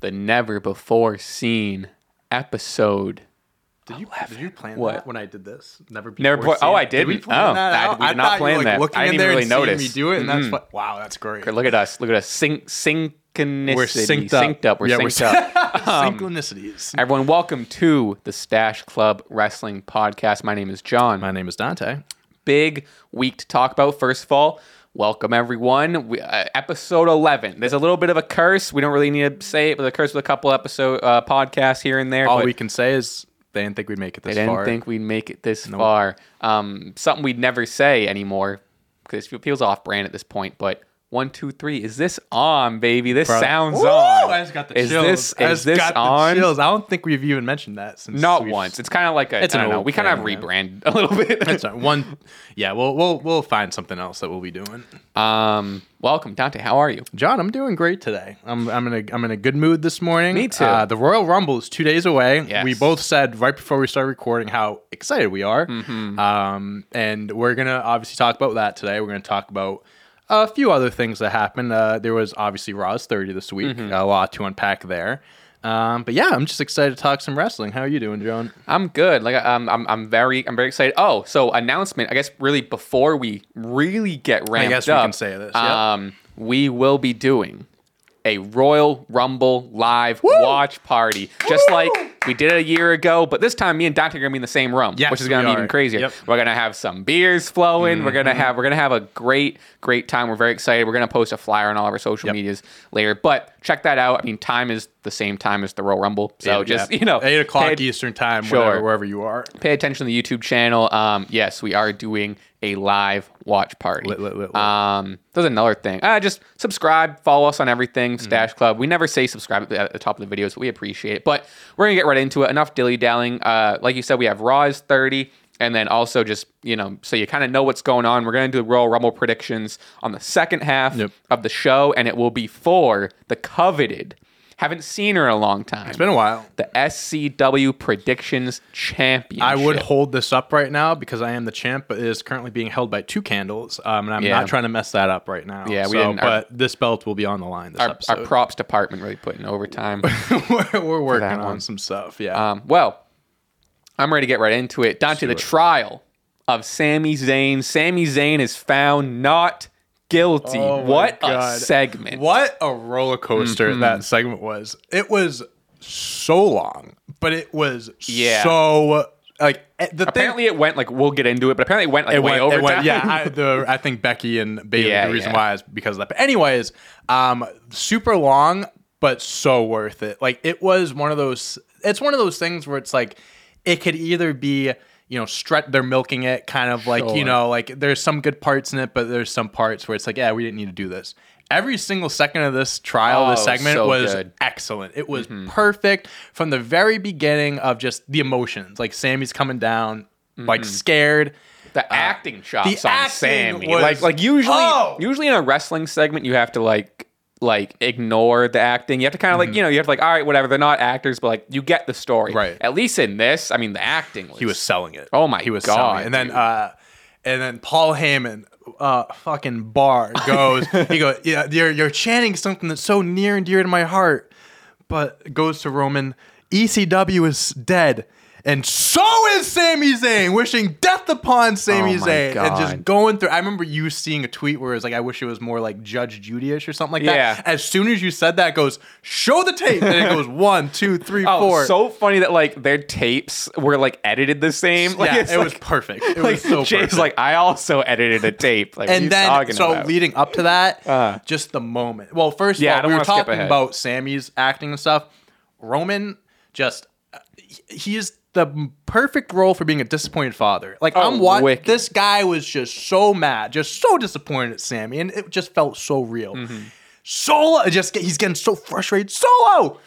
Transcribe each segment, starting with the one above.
the never before seen episode. Did you did you plan What? that when I did this? Never before Never before- oh, I Did we didn't. plan Oh, that I- did I not plan were, like, that. I didn't there really notice. me do it, and that's Mm-mm. fu- wow, that's great. Look at us. Look at us. Sync, synchronicity. We're synced up. Synced up. We're yeah, synced up. Um, Synchronicities. Everyone, welcome to the Stache Club Wrestling Podcast. My name is John. My name is Dante. Big week to talk about. First of all, welcome everyone. We, uh, episode 11. There's a little bit of a curse. We don't really need to say it, but a curse with a couple episode uh, podcasts here and there. All but we can say is they didn't think we'd make it this didn't far. think we'd make it this far. Um, something we'd never say anymore because it feels off brand at this point. But one, two, three. Is this on, baby? This Bro. sounds Woo! on. I just got the is chills. this I is this on? chills. I don't think we've even mentioned that since Not we've- once. It's kind of like a. It's I don't know. We kind of thing, man. rebrand a little bit. That's one. Yeah, we'll we'll we'll find something else that we'll be doing. um, welcome, Dante. How are you? John, I'm doing great today. I'm I'm in a I'm in a good mood this morning. Me too. Uh, the Royal Rumble is two days away. Yes. We both said right before we started recording how excited we are. Mm-hmm. Um, and we're gonna obviously talk about that today. We're gonna talk about a few other things that happened. Uh, there was obviously Raw's 30 this week. Mm-hmm. A lot to unpack there. Um, but yeah, I'm just excited to talk some wrestling. How are you doing, John? I'm good. Like um, I'm, I'm very, I'm very excited. Oh, so announcement. I guess really before we really get ramped guess we up, can say this, yep. Um, we will be doing a Royal Rumble live watch party, just like we did a year ago. But this time, me and Dante are gonna be in the same room, Yes, which is gonna be are. even crazier. Yep. Mm-hmm. We're gonna have some beers flowing. We're gonna have, we're gonna have a great, great time. We're very excited. We're gonna post a flyer on all of our social Yep. medias later. But check that out. I mean, time is the same time as the Royal Rumble, so Yeah, just yeah. you know, eight o'clock pay- Eastern time, Sure. wherever you are. pay attention to the YouTube channel. Um, yes, we are doing a live watch party. Lit, lit, lit. Um, there's another thing. Uh, just subscribe, follow us on everything. Mm-hmm. Stache Club. We never say subscribe at the, top of the videos, but we appreciate it. But we're gonna get right into it. Enough dilly dallying. Uh, like you said, we have Raw is 30. And then also just, you know, so you kind of know what's going on. We're going to do Royal Rumble predictions on the second half Yep. of the show, and it will be for the coveted. Haven't seen her in a long time. It's been a while. the SCW Predictions Championship. I would hold this up right now because I am the champ, but it is currently being held by two candles, um, and I'm Yeah. not trying to mess that up right now. Yeah, we So, didn't- our- But this belt will be on the line this our, our props department really put in overtime. we're, we're working on one. some stuff. Yeah. um, well, I'm ready to get right into it. Down to the it. trial of Sami Zayn. Sami Zayn is found not guilty. Oh what a segment! what a roller coaster Mm-hmm. that segment was. It was so long, but it was Yeah. so like eh, the Apparently, thing. it went like we'll get into it, but apparently it went like It way went, over went, yeah. I, the, I think Becky and Bayley. Yeah, the reason yeah. why is because of that. But anyways, um, super long, but so worth it. Like it was one of those. It's one of those things where it's like it could either be you know stretch they're milking it kind of like Sure. you know like there's some good parts in it but there's some parts where it's like yeah we didn't need to do this every single second of this trial this Oh, segment so was good. excellent it was mm-hmm. perfect from the very beginning of just the emotions like sami's coming down like mm-hmm. scared the acting uh, chops the on acting Sami. was- like like usually Oh! usually in a wrestling segment you have to like like ignore the acting. You have to kind of like, you know, you have to like, all right, whatever. They're not actors, but like you get the story. Right. At least in this, I mean the acting was he was selling it. Oh my he was God, selling it. And then dude. uh and then Paul Heyman uh fucking bar goes he goes yeah you're you're chanting something that's so near and dear to my heart but goes to Roman ECW is dead and so is Sami Zayn wishing death upon Sami Oh Zayn and just going through I remember you seeing a tweet where it was like I wish it was more like Judge Judy-ish or something like Yeah. that as soon as you said that it goes show the tape and it goes one two three Oh, four so funny that like their tapes were like edited the same. Like, yeah it was perfect it Like was so Jay's perfect. like, I also edited a tape. Like, and then so about? leading up to that, Uh. just the moment. Well, first Yeah, of all, we were talking about Sami's acting and stuff. Roman just he- he's the perfect role for being a disappointed father. Like Oh, I'm wicked. this guy was just so mad, just so disappointed at Sami, and it just felt so real. Mm-hmm. Solo, just he's getting so frustrated. Solo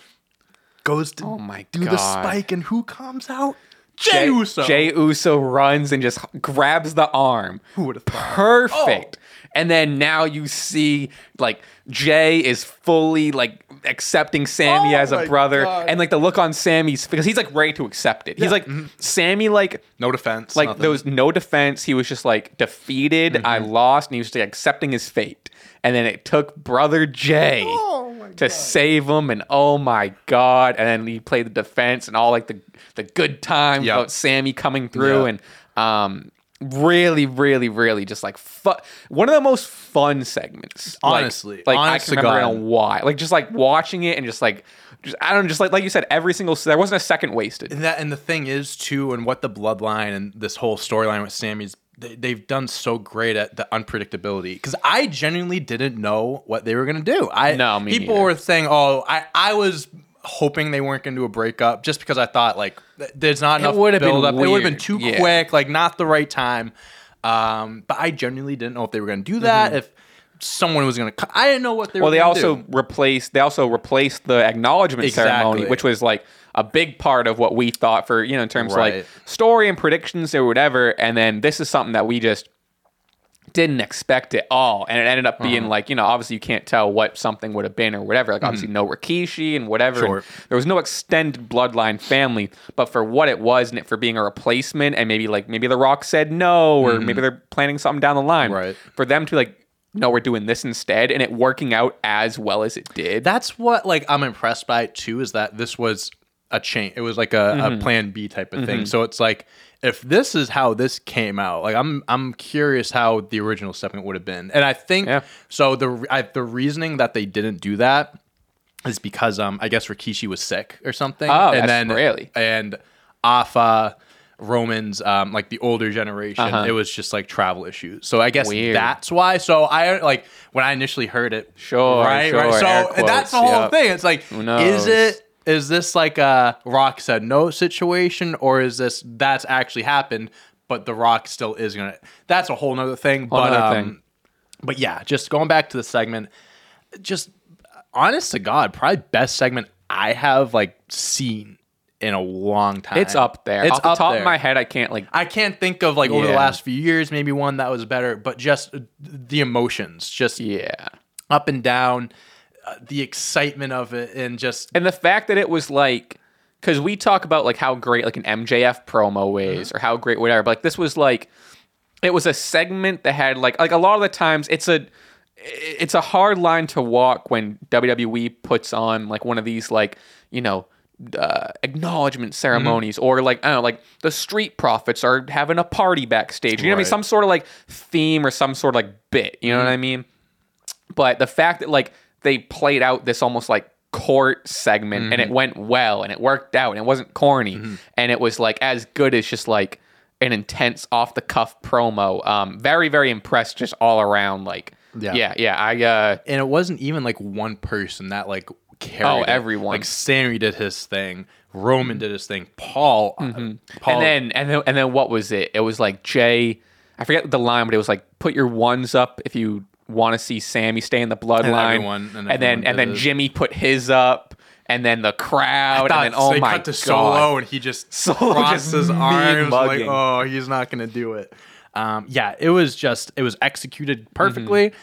goes to Oh my do the spike, and who comes out? Jey, Jey Uso. Jey Uso runs and just grabs the arm. Who would have thought? Perfect. And then now you see like Jey is fully like accepting Sami Oh as a brother, God. and like the look on Sami's because he's like ready to accept it. He's like Sami, like No defense. like nothing. there was no defense. He was just like defeated. I Mm-hmm. lost, and he was just like, accepting his fate. And then it took brother Jey Oh. to save him, and oh my god! And then he played the defense and all like the the good times Yeah. about Sami coming through, Yeah. and um, really, really, really just like fu- one of the most fun segments. Honestly. like, Honest I to can remember God. in a while, like just like watching it and just like. Just, I don't know, just like like you said, every single there wasn't a second wasted. And that and the thing is too, and what the bloodline and this whole storyline with Sami's they, they've done so great at the unpredictability. Because I genuinely didn't know what they were gonna do. I No, people neither. were saying, oh, I I was hoping they weren't gonna do a breakup just because I thought like th- there's not enough build up. It would have been too Yeah. quick, like not the right time. Um, but I genuinely didn't know if they were gonna do that. If someone was gonna, I didn't know what they Mm-hmm. Well, were. they also do. replaced they also replaced the acknowledgement ceremony, which was like a big part of what we thought for you know in terms of like story and predictions or whatever. And then this is something that we just didn't expect at all, and it ended up Uh-huh. being like you know obviously you can't tell what something would have been or whatever. Like obviously no Rikishi and whatever. and Mm-hmm. There was no extended bloodline family, but for what it was and it for being a replacement, and maybe like maybe The Rock said no, or maybe they're planning something down the line. Mm-hmm. Right. For them to like. No, we're doing this instead, and it working out as well as it did. that's what like I'm impressed by too is that this was a chain. It was like a, Mm-hmm. a plan B type of thing. So it's like if this is how this came out, like I'm I'm curious how the original segment would have been. And I think Yeah. so the I, the reasoning that they didn't do that is because um I guess Rikishi was sick or something. Oh, and then really? and Afa Romans, um, like the older generation, Uh-huh. it was just like travel issues. So I guess Weird. that's why. So I like when I initially heard it, Sure, right, sure, right. So and that's the whole yep. thing. It's like, is it is this like a Rock said no situation, or is this that's actually happened, but the Rock still is gonna? That's a whole nother thing. but nother um, thing. but yeah, just going back to the segment, just honest to God, probably best segment I have like seen in a long time. It's up there. It's Off the up top there. of my head, I can't like. I can't think of like over the last few years, maybe one that was better, but just the emotions, just Yeah. up and down, Uh, the excitement of it, and just And the fact that it was like, because we talk about like how great like an MJF promo is, mm-hmm. or how great whatever. But like this was like, it was a segment that had like like a lot of the times it's a it's a hard line to walk when WWE puts on like one of these like you know uh, acknowledgement mm-hmm. ceremonies or like I don't know like the street profits are having a party backstage. You know what I mean? Some sort of like theme or some sort of like bit. You know what mm-hmm. I mean? but the fact that like they played out this almost like court segment and it went well and it worked out and it wasn't corny and it was like as good as just like an intense off the cuff promo um very very impressed just all around like yeah Yeah. yeah, i uh and it wasn't even like one person that like carried. Oh, it. everyone. Like Sami did his thing, Roman did his thing, Paul, uh, Paul, Mm-hmm. and then and then and then what was it it was like jey i forget the line but it was like put your ones up if you want to see sami stay in the bloodline. everyone- and and, then and then jimmy put his up and then the crowd and then oh they my cut to god. solo and he just Solo crossed just arms like oh he's not gonna do it. Um, yeah it was just it was executed perfectly. Mm-hmm.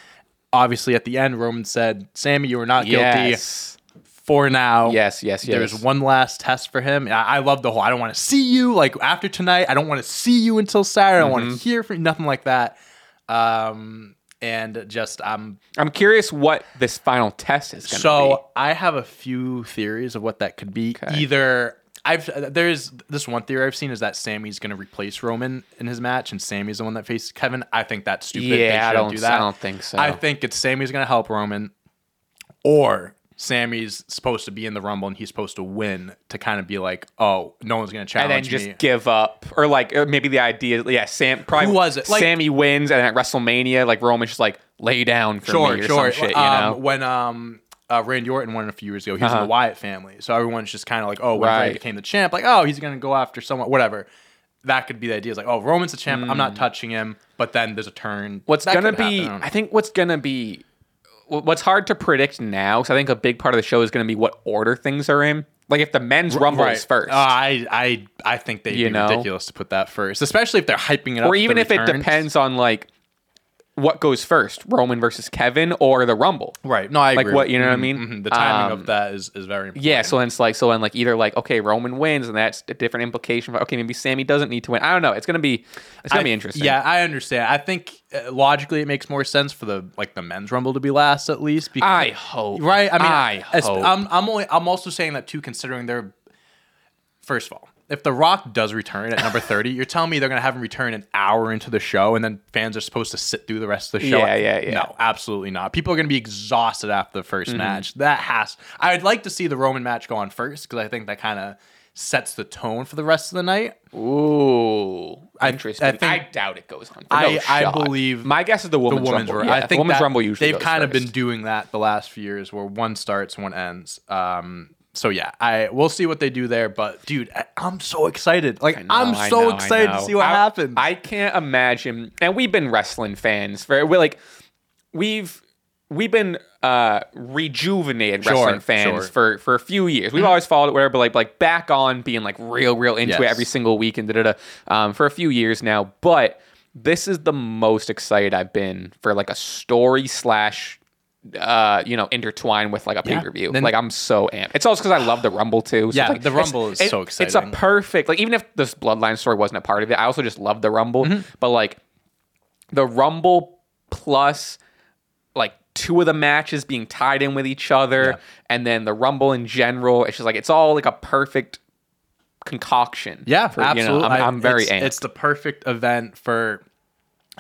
obviously at the end roman said sami you were not guilty yes. for now. Yes yes yes. there's one last test for him. I, I love the whole i don't want to see you like after tonight i don't want to see you until saturday. I don't Mm-hmm. want to hear from you nothing like that. Um and just i'm i'm curious what this final test is going to so be So I have a few theories of what that could be. Okay. Either I've there's this one theory I've seen is that Sami's going to replace Roman in his match, and Sami's the one that faces Kevin. I think that's stupid. They Yeah, I don't- do that. I don't think so. I think it's Sami's going to help Roman, or Sami's supposed to be in the Rumble and he's supposed to win to kind of be like, oh, no one's going to challenge me. and then just me. give up or like uh, maybe the idea yeah sam probably Who was it? Like- sami wins and at wrestlemania like roman's just like lay down for sure, me or sure. some shit you um, know When um. Uh, Randy Orton won a few years ago. He was in Uh-huh. the Wyatt family, so everyone's just kind of like, "Oh, when Right. Randy became the champ, like, oh, he's gonna go after someone, whatever." That could be the idea. It's like, "Oh, Roman's the champ. I'm not touching him." But then there's a turn. What's That gonna be happen. i think what's gonna be what's hard to predict now because i think a big part of the show is gonna be what order things are in like if the men's rumble is first Uh, I I I think they'd You be know? ridiculous to put that first, especially if they're hyping it up. or even if it depends on like what goes first, Roman versus Kevin or the Rumble? Right. No, I Like agree. what- you know what I Mhm, mean? mhm. The timing Um, of that is, is very important. Yeah, so then it's like so then like either like okay Roman wins and that's a different implication for okay maybe Sami doesn't need to win I don't know it's gonna be it's gonna I- be interesting Yeah, I understand. I think uh, logically it makes more sense for the like the men's rumble to be last at least. Because, I hope right. I mean, I hope I'm I'm only I'm also saying that too, considering they're first of all. If The Rock does return at number 30, you're telling me they're going to have him return an hour into the show and then fans are supposed to sit through the rest of the show? Yeah, yeah, yeah. No, absolutely not. People are going to be exhausted after the 1st Mm-hmm. match. That has. I would like to see the Roman match go on first because I think that kind of sets the tone for the rest of the night. Ooh I- interesting I I, think- doubt it goes on for I- no I believe my guess is the the women's, women's rumble yeah, I think women's that rumble usually they've kind of been doing that the last few years, where one starts, one ends. Um, so yeah, I we'll see what they do there. But dude, I, I'm so excited. Like know, I'm I so know, excited to see what I- happens. I can't imagine. And we've been wrestling fans for we're like we've we've been uh rejuvenated Sure, wrestling fans sure. for for a few years. We've always followed it, whatever, but like like back on being like real, real into it every single week and da da da um, for a few years now. But this is the most excited I've been for like a story slash uh you know intertwine with like a pay-per-view. Then- like i'm so amped. It's also because i love the rumble too. So Yeah, like, the Rumble is it- so it's a perfect like even if this bloodline story wasn't a part of it i also just love the rumble. But like the rumble plus like two of the matches being tied in with each other and then the rumble in general it's just like it's all like a perfect concoction. Yeah, for, you know, absolutely. I'm, I- I'm very it's, amped. It's the perfect event for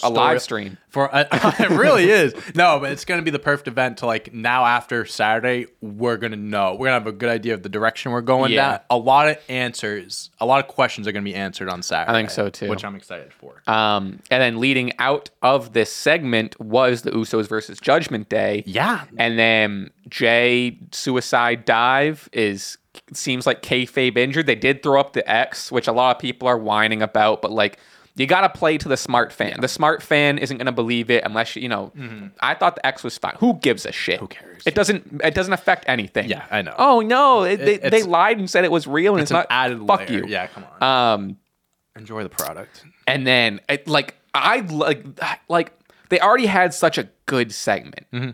a live stream For a, it really is. No, but it's gonna be the perfect event to like now after Saturday, we're gonna know. We're gonna have a good idea of the direction we're going Yeah. down. A lot of answers, a lot of questions are gonna be answered on Saturday. I think so, too. Which I'm excited for. um and then leading out of this segment was the usos versus judgment day yeah. And then Jey suicide dive is seems like kayfabe injured. They did throw up the X, which a lot of people are whining about, but like you got to play to the smart fan. The smart fan isn't going to believe it unless you, you know. Mm-hmm. I thought the X was fine. Who gives a shit? Who cares? It doesn't. It doesn't affect anything. Yeah, I know. Oh no, it, they, It- they it's- lied and said it was real, and it's, It's not. added fuck layer. you. Yeah, come on. Um, Enjoy the product. and then it, like I like like they already had such a good segment. Mm-hmm.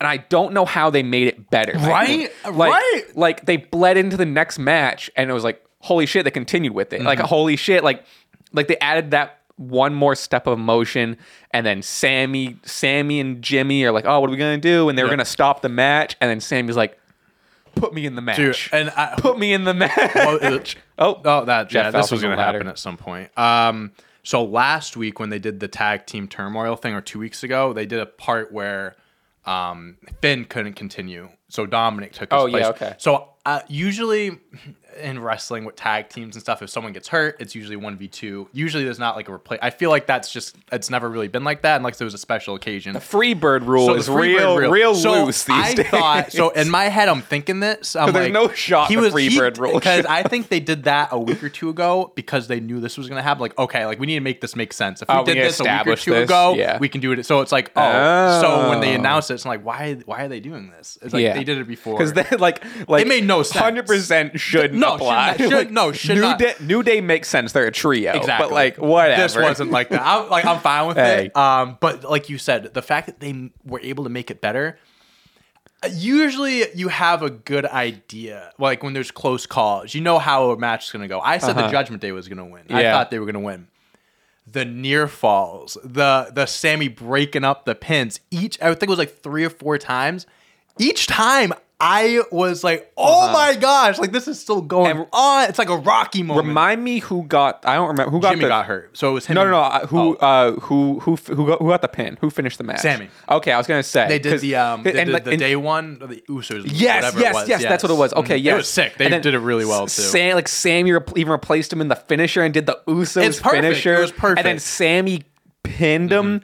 And I don't know how they made it better. Right? Like, Right? Like they bled into the next match and it was like, holy shit, they continued with it. Mm-hmm. Like holy shit, like like they added that one more step of motion and then Sami Sami and Jimmy are like, Oh, what are we gonna do? And they were Yep. gonna stop the match and then Sami's like, Put me in the match. Dude, and I, Put me in the match. Oh, oh, that Jeff yeah, this was going to happen at some point. Um, so last week when they did the tag team turmoil thing, or two weeks ago, they did a part where um, Finn couldn't continue, so Dominik took his Oh, yeah, place. okay. So uh, usually in wrestling with tag teams and stuff, if someone gets hurt, it's usually one v two. Usually there's not like a replace. I feel like that's just it's never really been like that, unless there was a special occasion. Freebird rule So is the real, rule- real so loose these I days. thought so. In my head, I'm thinking this. I'm there's like, no shot He the was Freebird rule because I think they did that a week or two ago because they knew this was going to happen. Like, okay, like we need to make this make sense. If we Oh, did to this a week or two this, ago, yeah. we can do it. So it's like, oh, so when they Oh. announced it, it's like, why? Why are they doing this? It's like Yeah. they did it before. because they like like It made no sense. Hundred percent shouldn't No, Should, not, should- no, should New not. Day, New Day makes sense. They're a trio, Exactly. But like whatever. This wasn't like that. I'm like I'm fine with Hey. it. Um, but like you said, the fact that they were able to make it better. uh, Usually, you have a good idea. Like when there's close calls, you know how a match is gonna go. I said the Judgment Day was gonna win. I thought they were gonna win. The near falls, the the Sami breaking up the pins. Each I think it was like three or four times. Each time I was like, oh my gosh, like this is still going And- on. It's like a Rocky moment. Remind me who got? I don't remember who got Jimmy the. got hurt, so it was him. No, no, no. uh, Who, Oh. uh, who, who, who got, who got the pin? Who finished the match? Sami. Okay, I was gonna say They did the um, they and, did like, the and- day one of the Usos. Yes, whatever yes, it was. yes, That's what it was. Okay, Mhm. yes. It was sick. They did it really well too. Sam, like Sami rep- even replaced him in the finisher and did the Usos It's perfect. finisher. It was perfect. And then Sami pinned him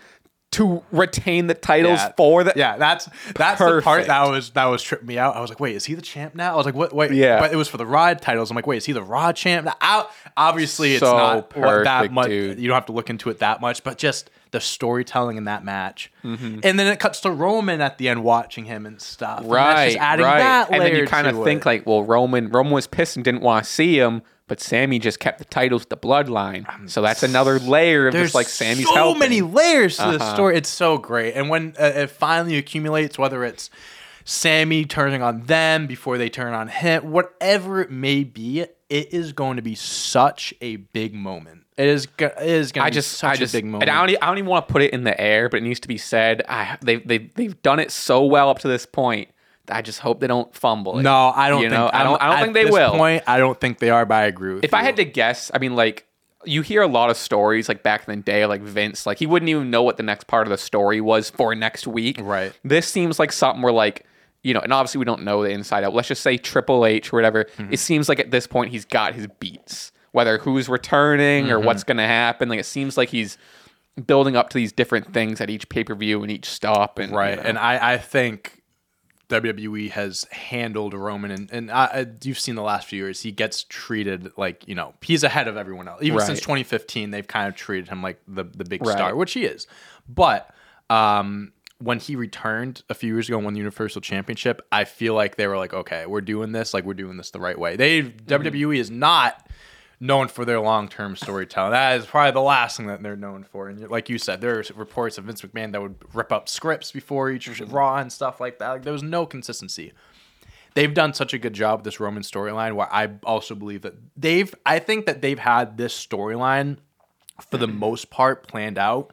to retain the titles yeah. for that. yeah, that's that's the part that was that was tripping me out. I was like, wait, is he the champ now? I was like, what? Wait, Yeah. But it was for the Rod titles. I'm like, wait, is he the Rod champ? Now, out- obviously, it's So not what that much. dude. You don't have to look into it that much, but just the storytelling in that match, Mm-hmm. and then it cuts to Roman at the end watching him and stuff. And Right, just adding right. that and then you kind of think like, well, Roman Roman was pissed and didn't want to see him, but Sami just kept the titles the bloodline. So that's another layer of There's just like Sami's so helping. many layers to this Uh-huh. story. It's so great, and when uh, it finally accumulates, whether it's Sami turning on them before they turn on him, whatever it may be, it is going to be such a big moment. It is. go- It is going I to be just, such I just, a big moment. and I don't, e- I don't even want to put it in the air, but it needs to be said. I, they, they, they've done it so well up to this point. I just hope they don't fumble it. no, I don't You think. know, I don't, I don't think they this will. Point, I don't think they are. But I agree with if you. I had to guess, I mean, like you hear a lot of stories like back in the day, like Vince, like he wouldn't even know what the next part of the story was for next week. Right. This seems like something where like you know, and obviously we don't know the inside out. Let's just say Triple H or whatever. Mm-hmm. It seems like at this point he's got his beats, whether who's returning or Mm-hmm. what's going to happen. Like it seems like he's building up to these different things at each pay per view and each stop. And right, you know. and I, I think WWE has handled Roman, and, and I, you've seen the last few years. He gets treated like you know he's ahead of everyone else. Even since 2015, they've kind of treated him like the the big Right. star, which he is. But um, when he returned a few years ago and won the Universal Championship, I feel like they were like, okay, we're doing this, like we're doing this the right way. They WWE is not known for their long-term storytelling. That is probably the last thing that they're known for. And like you said, there's reports of Vince McMahon that would rip up scripts before each mm-hmm. Raw and stuff like that. Like there was no consistency. They've done such a good job with this Roman storyline. Where I also believe that they've, I think that they've had this storyline for the mm-hmm. most part planned out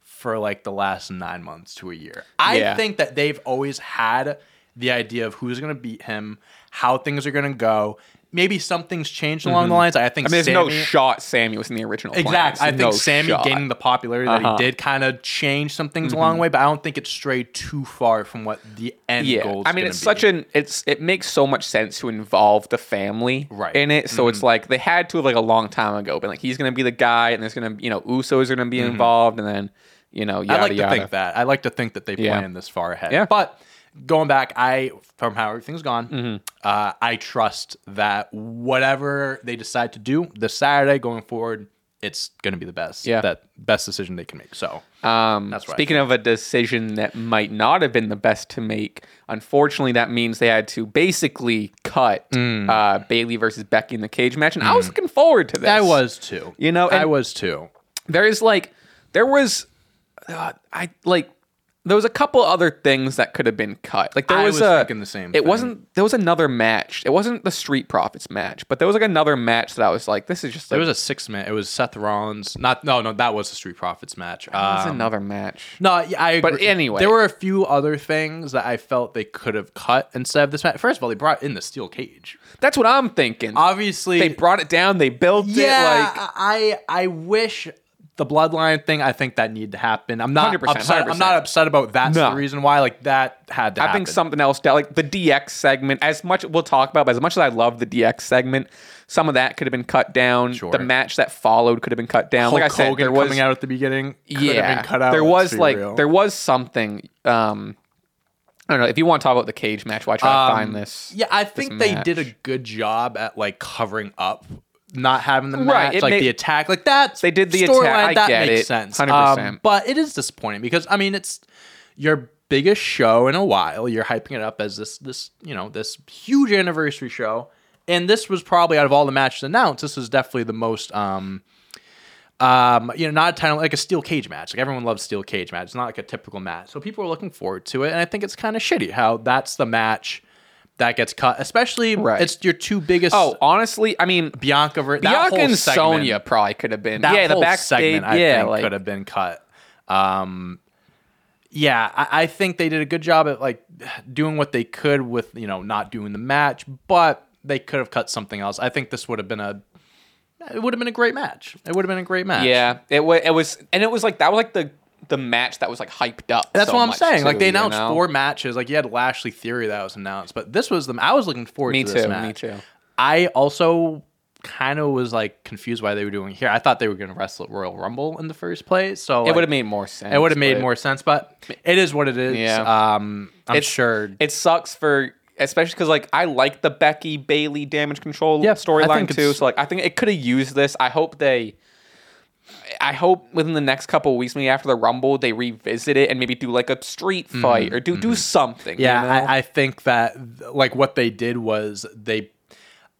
for like the last nine months to a year. I Yeah. think that they've always had the idea of who's going to beat him, how things are going to go. Maybe something's changed along the lines. I think Mm-hmm. I mean, there's no shot Sami was in the original. Exactly. I think No Sami shot. gaining the popularity that Uh-huh. he did kind of changed some things along the way, but I don't think it strayed too far from what the end yeah goal is i mean it's be. such an it's it makes so much sense to involve the family Right. Mm-hmm. in it so it's like they had to like a long time ago but like he's gonna be the guy and there's gonna you know usos are gonna be involved and then you know yada, Mm-hmm. I like to yada. think that. I like to think that they Yeah. planned this far ahead. Yeah. But going back, I from how everything's gone, Mm-hmm. uh, I trust that whatever they decide to do this Saturday going forward, it's going to be the best. Yeah. That best decision they can make. So um That's I speaking of a decision that might not have been the best to make unfortunately that means they had to basically cut Mm. uh bayley versus becky in the cage match and i was looking forward to this I was too. You know, I was too. there's like there was uh, i like there was a couple other things that could have been cut like there I was, was a thinking the same it thing. wasn't there was another match it wasn't the street profits match but there was like another match that i was like this is just like There was a six man. It was Seth Rollins. Not no no. That was the Street Profits match. there was Um, another match No, yeah, I agree. But anyway. there were a few other things that I felt they could have cut instead of this match. First of all, they brought in the steel cage. that's what i'm thinking Obviously, they brought it down they built yeah. it like I I wish the bloodline thing. I think that need to happen. I'm not 100%, upset. I'm not upset about that's No. the reason why. Like that had to. I happen. think something else like the DX segment, as much we'll talk about, but as much as I love the DX segment, some of that could have been cut down. Sure. The match that followed could have been cut down. Hulk like I said, Hogan there was coming out at the beginning. Could have yeah, been cut out. there was like real. there was something. Um, I don't know if you want to talk about the cage match. Why try to Um, find this? Yeah, I think they did a good job at like covering up not having the Right, match, it like made- the attack, like that. They did the attack, I That get makes it, sense, 100%. Um, but it is disappointing because I mean, it's your biggest show in a while. You're hyping it up as this, this, you know, this huge anniversary show, and this was probably out of all the matches announced, this was definitely the most. um um, you know, not a title like a steel cage match. Like everyone loves steel cage match. It's not like a typical match. So people are looking forward to it, and I think it's kind of shitty how that's the match that gets cut. Especially, Right. it's your two biggest. Oh, honestly, I mean, Bianca, that Bianca whole and segment, Sonya probably could have been. That yeah, the back segment, I yeah, think, like could have been cut. Um, yeah, I, I think they did a good job at like doing what they could with you know not doing the match, but they could have cut something else. I think this would have been a. It would have been a great match. It would have been a great match. yeah, it was. It was, and it was like that was like the the match that was like hyped up. That's so what I'm much, saying. like too, they you announced know? four matches. Like you had Lashley Theory that was announced, but this was the I was looking forward Me to this too, me too. I also kind of was like confused why they were doing it here. I thought they were going to wrestle at Royal Rumble in the first place. So It like, would have made more sense. it would have made more sense, but it is what it is. Yeah. Um, I'm It's- sure. It sucks for especially because like I like the Becky Bayley damage control Yeah, storyline too. So like I think it could have used this. I hope they. I hope within the next couple of weeks, maybe after the Rumble, they revisit it and maybe do like a street fight or do do something. Mm-hmm. Yeah, you know? I, I think that like what they did was they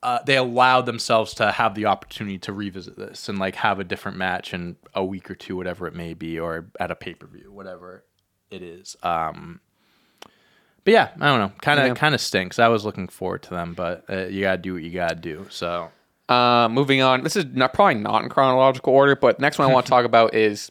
uh, they allowed themselves to have the opportunity to revisit this and like have a different match in a week or two, whatever it may be, or at a pay per view, whatever it is. Um, but yeah, I don't know. Kind of Yeah. kind of stinks. I was looking forward to them, but uh, you gotta do what you gotta do. So Uh, moving on. This is not probably not in chronological order, but next one I want to talk about is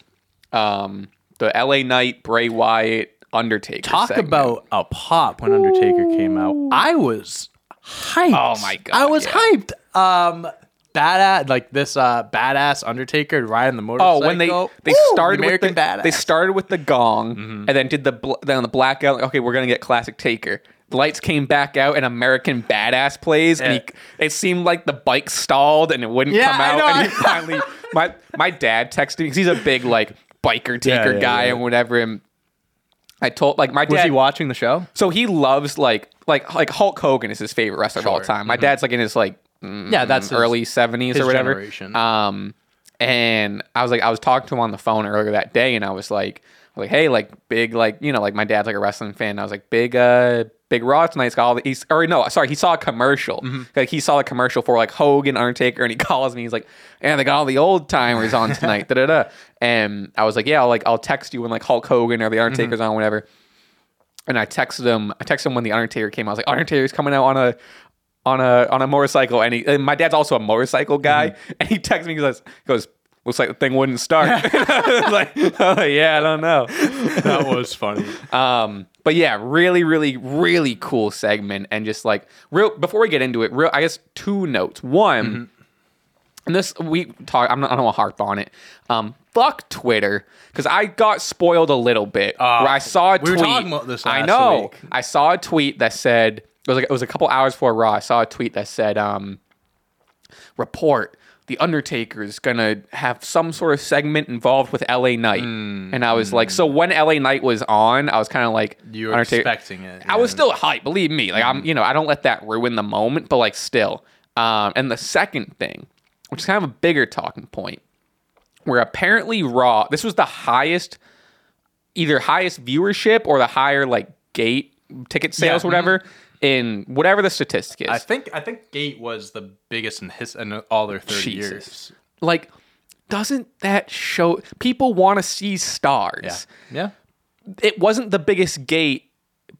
um, the LA Knight Bray Wyatt Undertaker. talk segment. about a pop when Undertaker came out. I was hyped. Oh my God, I was yeah. hyped. Um, badass like this uh badass Undertaker riding the motorcycle. Oh, when they they Woo! started The American with the badass. Mm-hmm. they started with the gong and then did the bl- then the blackout. like, Okay, we're gonna get classic Taker. The lights came back out and American Badass plays, and he, it seemed like the bike stalled and it wouldn't Yeah, come I out. know. And he finally, my my dad texted me because he's a big like biker Taker yeah, guy yeah. and whatever. And I told like my dad was he watching the show? So he loves like like like Hulk Hogan is his favorite wrestler of all Sure. time. My dad's like in his like mm, Yeah, that's early seventies or whatever. generation. Um, and I was like, I was talking to him on the phone earlier that day, and I was like, I was like, hey, like big, like you know, like my dad's like a wrestling fan. I was like, big, uh, big Raw tonight's got all the. He's, or no, sorry, he saw a commercial. Mm-hmm. Like he saw a commercial for like Hogan, Undertaker, and he calls me. He's like, and they got all the old timers on tonight. da da da. And I was like, yeah, I'll like I'll text you when like Hulk Hogan or the Undertaker's Mm-hmm. on, whatever. And I texted him. I texted him when the Undertaker came. out. I was like, Undertaker's coming out on a on a on a motorcycle, and he and my dad's also a motorcycle guy, Mm-hmm. and he texts me. He goes, he goes, looks like the thing wouldn't start. I like, oh, yeah, I don't know. that was funny. Um, but yeah, really, really, really cool segment, and just like real. Before we get into it, real, I guess two notes. One, Mm-hmm. and this we talk. I'm not. I don't want to harp on it. Um, fuck Twitter because I got spoiled a little bit. where I saw a Uh, we were tweet. talking about this I know. week. I saw a tweet that said it was like it was a couple hours before Raw. I saw a tweet that said, um, "Report: The Undertaker is gonna have some sort of segment involved with LA Knight." and I was like, so when LA Knight was on, I was kind of like, You were Undertaker- expecting it. I was yeah. still hype, Believe me, like I'm, you know, I don't let that ruin the moment, but like still. Um, and the second thing, which is kind of a bigger talking point, where apparently Raw, this was the highest, either highest viewership or the higher like gate ticket sales, Yeah, mhm. whatever, in whatever the statistic is. I think I think Gate was the biggest in his in all their thirty Jesus. years. like, doesn't that show people want to see stars? Yeah. Yeah. it wasn't the biggest gate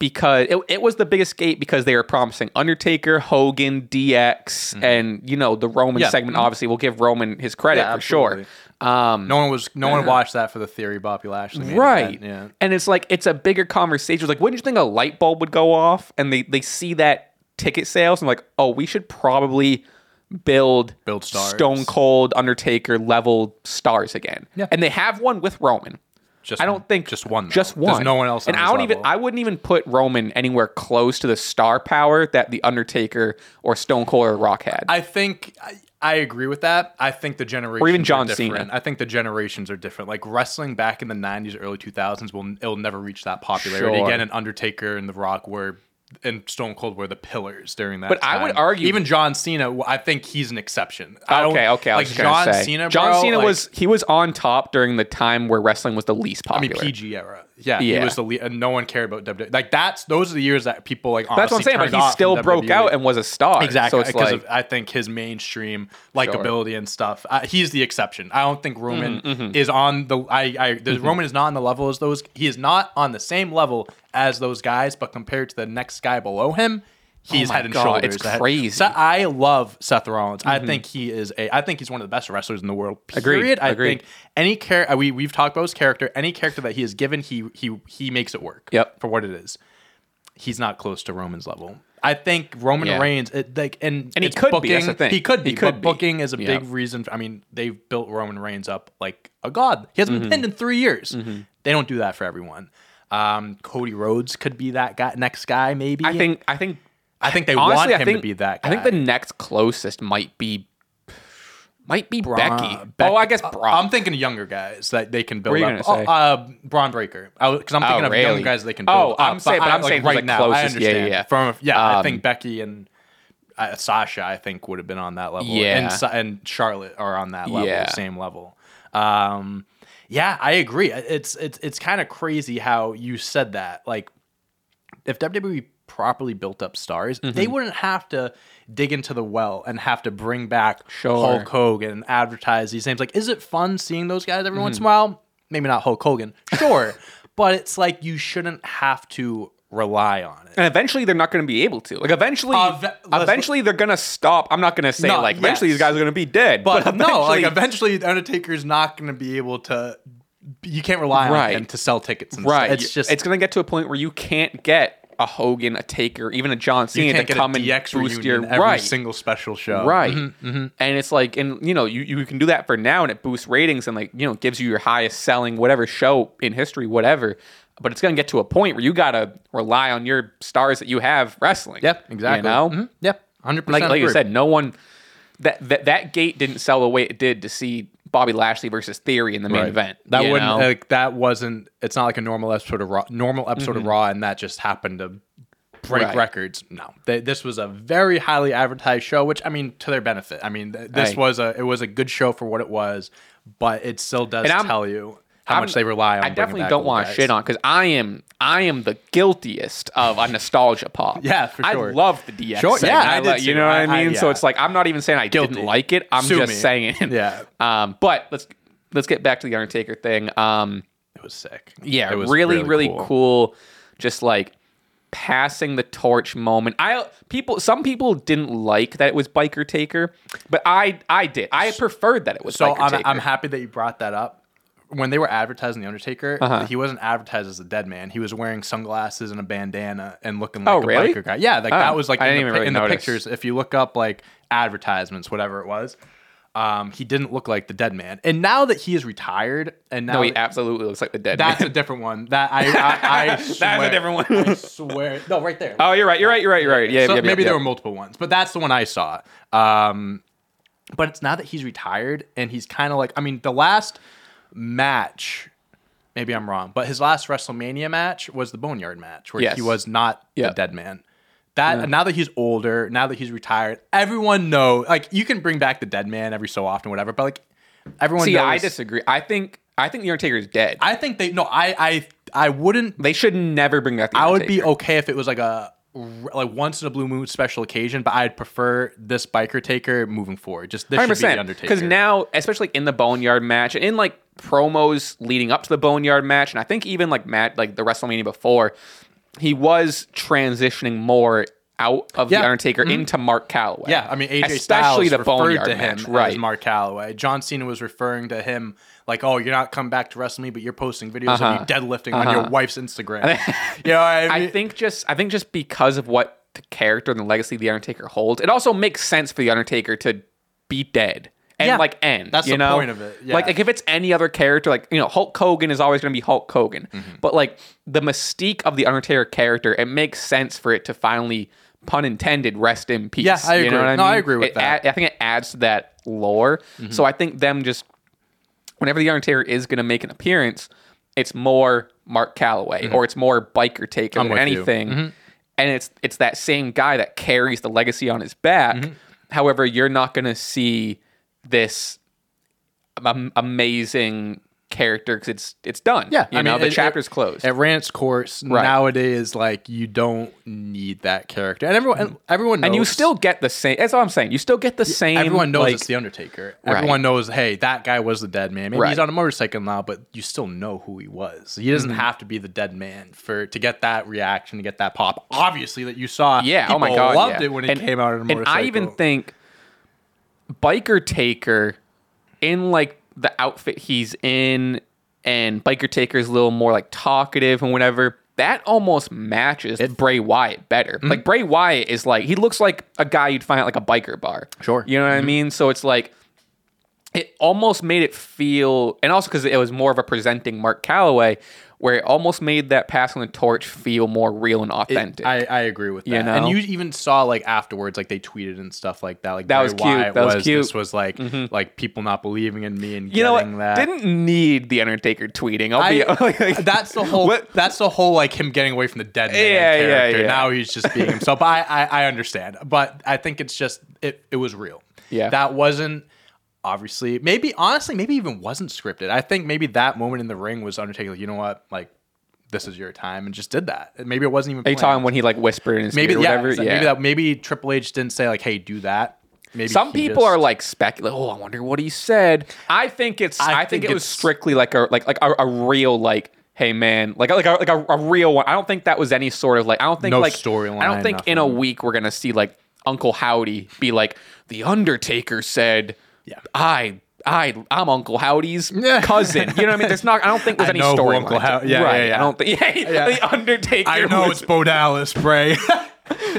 because it, it was the biggest gate because they were promising Undertaker, Hogan, DX, and you know the Roman Mm-hmm. Yeah. segment. Obviously, we'll give Roman his credit Yeah, for sure. Um, No one was no one watched that for the theory Bobby Lashley. made right, event, Yeah. and it's like it's a bigger conversation. It's like, wouldn't you think a light bulb would go off? And they they see that ticket sales and like, oh, we should probably build Build stars. Stone Cold, Undertaker level stars again. Yeah. and they have one with Roman. Just I don't think just one. though. Just one. There's no one else. And I don't even. I wouldn't even put Roman anywhere close to the star power that the Undertaker or Stone Cold or Rock had. I think I, I agree with that. I think the generations Or even are John different. Cena. I think the generations are different. Like wrestling back in the '90s, early 2000s, will it'll never reach that popularity Sure. again. And Undertaker and The Rock were. And Stone Cold were the pillars during that. But I would argue- even John Cena. I think he's an exception. I okay, okay. I Like was just gonna John say. Cena. John bro, Cena like- was he was on top during the time where wrestling was the least popular. I mean. PG era. Yeah, Yeah. he was the lead, and no one cared about WWE. Like that's those are the years that people like. That's what I'm saying. But he still broke out and was a star. Exactly, So it's because like, of I think his mainstream likability and stuff. Uh, he's the exception. I don't think Roman Mm-hmm, is on the. I, I the Roman is not on the level as those. He is not on the same level as those guys, but compared to the next guy below him. He's Oh head and God, shoulders. it's crazy. Mm-hmm. So I love Seth Rollins. I think he is a. I think he's one of the best wrestlers in the world. Agreed, Period. I agreed. think any character we we've talked about his character. Any character that he is given, he he he makes it work. Yep. For what it is, he's not close to Roman's level. I think Roman Yeah. Reigns, it, like, and And he could be, booking, that's the thing. He could be. He could but be. booking is a Yeah. big reason. For, I mean, they've built Roman Reigns up like a god. He hasn't Mm-hmm. been pinned in three years. They don't do that for everyone. Um, Cody Rhodes could be that guy, next guy, maybe. I think I think I think they honestly, want him think, to be that guy. I think the next closest might be might be Becky. Beck- oh, I guess Brock. I'm thinking of younger guys that they can build What are you up. say? Oh, uh, Bron Breakker. Because I'm thinking Oh, of really? younger guys they can Oh, build. I'm up. saying- but I- I'm saying right like, now. I closest. Yeah, understand. yeah, yeah. From yeah, I Um, think Becky and uh, Sasha, I think would have been on that level. Yeah. and, and Charlotte are on that level, Yeah. same level. Um, yeah, I agree. It's it's it's kind of crazy how you said that. Like, if WWE properly built up stars, they Mm-hmm. wouldn't have to dig into the well and have to bring back Sure. Hulk Hogan and advertise these names. Like, is it fun seeing those guys every Mm-hmm. once in a while? Maybe not Hulk Hogan, sure, but it's like you shouldn't have to rely on it. And eventually they're not going to be able to. Like eventually, Uh, ve- eventually they're going to stop. I'm not going to say No, like eventually yes. these guys are going to be dead, but, But, no, like eventually- the Undertaker's not going to be able to. You can't rely on Right. him to sell tickets. And right. stuff. it's just it's going to get to a point where you can't get a Hogan, a Taker, even a John you Cena can't to get come a and DX boost your every right. single special show. Right. Mm-hmm, And it's like, and you know, you, you can do that for now and it boosts ratings and like, you know, gives you your highest selling whatever show in history, whatever. But it's going to get to a point where you got to rely on your stars that you have wrestling. Yep. Exactly. You know? Mhm, Yep. Hundred percent. Like, like you said, no one, that, that, that gate didn't sell the way it did to see Bobby Lashley versus Theory in the main event. That wouldn't. know? Like, that wasn't. It's not like a normal episode of Raw. Normal episode Mm-hmm. of Raw, and that just happened to break Right. records. No, They- this was a very highly advertised show, which I mean, to their benefit. I mean, th- this Hey. was a. It was a good show for what it was, but it still does tell you how I'm- much they rely on. I definitely don't want to shit on because I am I am the guiltiest of a nostalgia pop. Yeah, for sure. I love the DX. Sure, segment. yeah, I I did you know what I- I mean. So it's like I'm not even saying I Guilty. didn't like it. I'm Sue just me. saying. Yeah. Um, but let's let's get back to the Undertaker thing. Um, It was sick. yeah, It was really, really, cool. Just like passing the torch moment. I people some people didn't like that it was Biker Taker, but I I did. I preferred that it was So I'm. I'm happy that you brought that up. When they were advertising the Undertaker, Uh-huh. he wasn't advertised as a dead man. He was wearing sunglasses and a bandana and looking like Oh, a really? biker guy. Yeah, like Oh, that was like I in, the, really in the pictures. If you look up like advertisements, whatever it was, um, he didn't look like the dead man. And now that he is retired, and now no, he that- absolutely looks like the dead that's man. a different one. That I I, I That's a different one. I swear. No, right there. oh, you're right. You're right. You're right. You're right. Yeah, so yeah, maybe yeah, there yeah. were multiple ones, but that's the one I saw. Um, but it's now that he's retired and he's kind of like, I mean, the last match, maybe I'm wrong, but his last WrestleMania match was the Boneyard match where Yes. he was not Yeah. the dead man. That mm. now that he's older, now that he's retired, everyone know like you can bring back the dead man every so often, whatever. But like everyone See, knows. I disagree. I think I think the Undertaker is dead. I think they no, I I I wouldn't they should never bring back the I would be okay if it was like a like once in a blue moon special occasion, but I'd prefer this biker taker moving forward. Just this Hundred should be the. Undertaker. Because now, especially in the Boneyard match, and in like promos leading up to the Boneyard match, and I think even like Matt, like the WrestleMania before, he was transitioning more out of Yeah. Mm-hmm. the Undertaker into Mark Calaway. yeah, I mean AJ especially Styles the referred Boneyard to him match, right? Mark Calaway. John Cena was referring to him like, "Oh, you're not coming back to wrestle me, but you're posting videos Uh-huh. of you deadlifting on your wife's Instagram." you know, what I, I think just I think just because of what the character and the legacy the Undertaker holds, it also makes sense for the Undertaker to be dead and Yeah. like end. That's the know? point of it, yeah. Like, like if it's any other character, like you know, Hulk Hogan is always going to be Hulk Hogan, Mm-hmm. but like the mystique of the Undertaker character, it makes sense for it to finally, pun intended, rest in peace. Yeah, I You know agree. I No, I agree with It that. Mm-hmm. I think it adds to that lore. So I think them just whenever the Iron Undertaker is going to make an appearance, it's more Mark Calaway or it's more Biker Taker Mm-hmm. I'm than you. Mm-hmm. anything. And it's it's that same guy that carries the legacy on his back. Mm-hmm. However, you're not going to see this am- amazing character because it's it's done. Yeah, you I know mean, the it- chapter's it- closed. At ran its course. Nowadays, like you don't need that character, and everyone and everyone knows. and you still get the same. That's all I'm saying. You still get the same. Everyone knows like, it's the Undertaker. Right. Everyone knows, hey, that guy was the dead man. Maybe Right. he's on a motorcycle now, but you still know who he was. He Mm-hmm. doesn't have to be the dead man for to get that reaction, to get that pop. Obviously, that you saw. Yeah. oh my god. loved yeah. it when it And- came out on a motorcycle. And I even think Biker Taker in like the outfit he's in, and Biker Taker's a little more like talkative and whatever. That almost matches Bray Wyatt better. Mm-hmm. Like Bray Wyatt is like he looks like a guy you'd find at like a biker bar. Sure. You know what I mean? So it's like it almost made it feel, and also because it was more of a presenting Mark Calaway, where it almost made that passing the torch feel more real and authentic. I, I agree with that. You And you even saw like afterwards, like they tweeted and stuff like that. Like That was cute. That was was cute. Mm-hmm. This was like like people not believing in me and you know what? that. Didn't need the Undertaker tweeting. I'll be like, that's the whole. What- That's the whole like him getting away from the dead man Yeah, yeah, character. yeah. Now he's just being himself. I, I, I understand. But I think it's just it. It was real. Yeah. That wasn't obviously. Maybe honestly, maybe even wasn't scripted. I think maybe that moment in the ring was Undertaker. Like, you know what? Like this is your time, and just did that. And Maybe it wasn't even. Are you talking when he like whispered in his maybe yeah, whatever? exactly. yeah. maybe that maybe Triple H didn't say like, "Hey, do that." Maybe Some people just- are like speculating. Oh, I wonder what he said. I think it's. I, I think, think it was strictly like a like like a, a real like. Hey man, like like a, like a, a real one. I don't think that was any sort of like. I don't think No like storyline, I don't think in a week we're gonna see like Uncle Howdy be like the Undertaker said. Yeah. I I I'm Uncle Howdy's cousin. You know what I mean? There's not. I don't think there's I any know who story. Uncle How- yeah, right. yeah, yeah. I don't think. Yeah, Yeah. the Undertaker. I know was- it's Bo Dallas, Bray.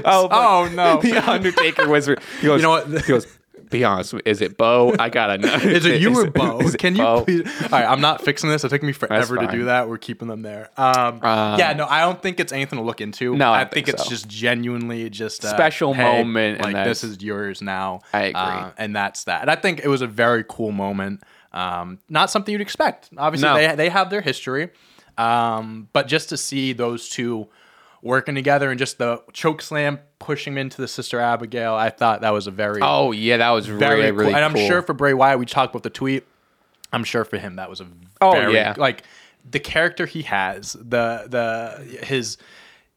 Oh, but Oh, no. The Undertaker was. He goes, You know what? He goes. Be honest. Is it Bo? I gotta know. Is it you or Bo? Can you Bo? please? All right, I'm not fixing this. It took me forever to do that. We're keeping them there. Um, yeah, no, I don't think it's anything to look into. No, I I, think, think it's so. just genuinely just a Special hey, moment, and Like this is yours now. I agree. Uh, and that's that. And I think it was a very cool moment. Um, not something you'd expect. Obviously, No. they they have their history, um, but just to see those two working together and just the choke slam pushing him into the sister Abigail, I thought that was a very Oh yeah, that was very really cool. and I'm cool. sure for Bray Wyatt, we talked about the tweet. I'm sure for him that was a Oh, very, yeah. like the character he has, the the his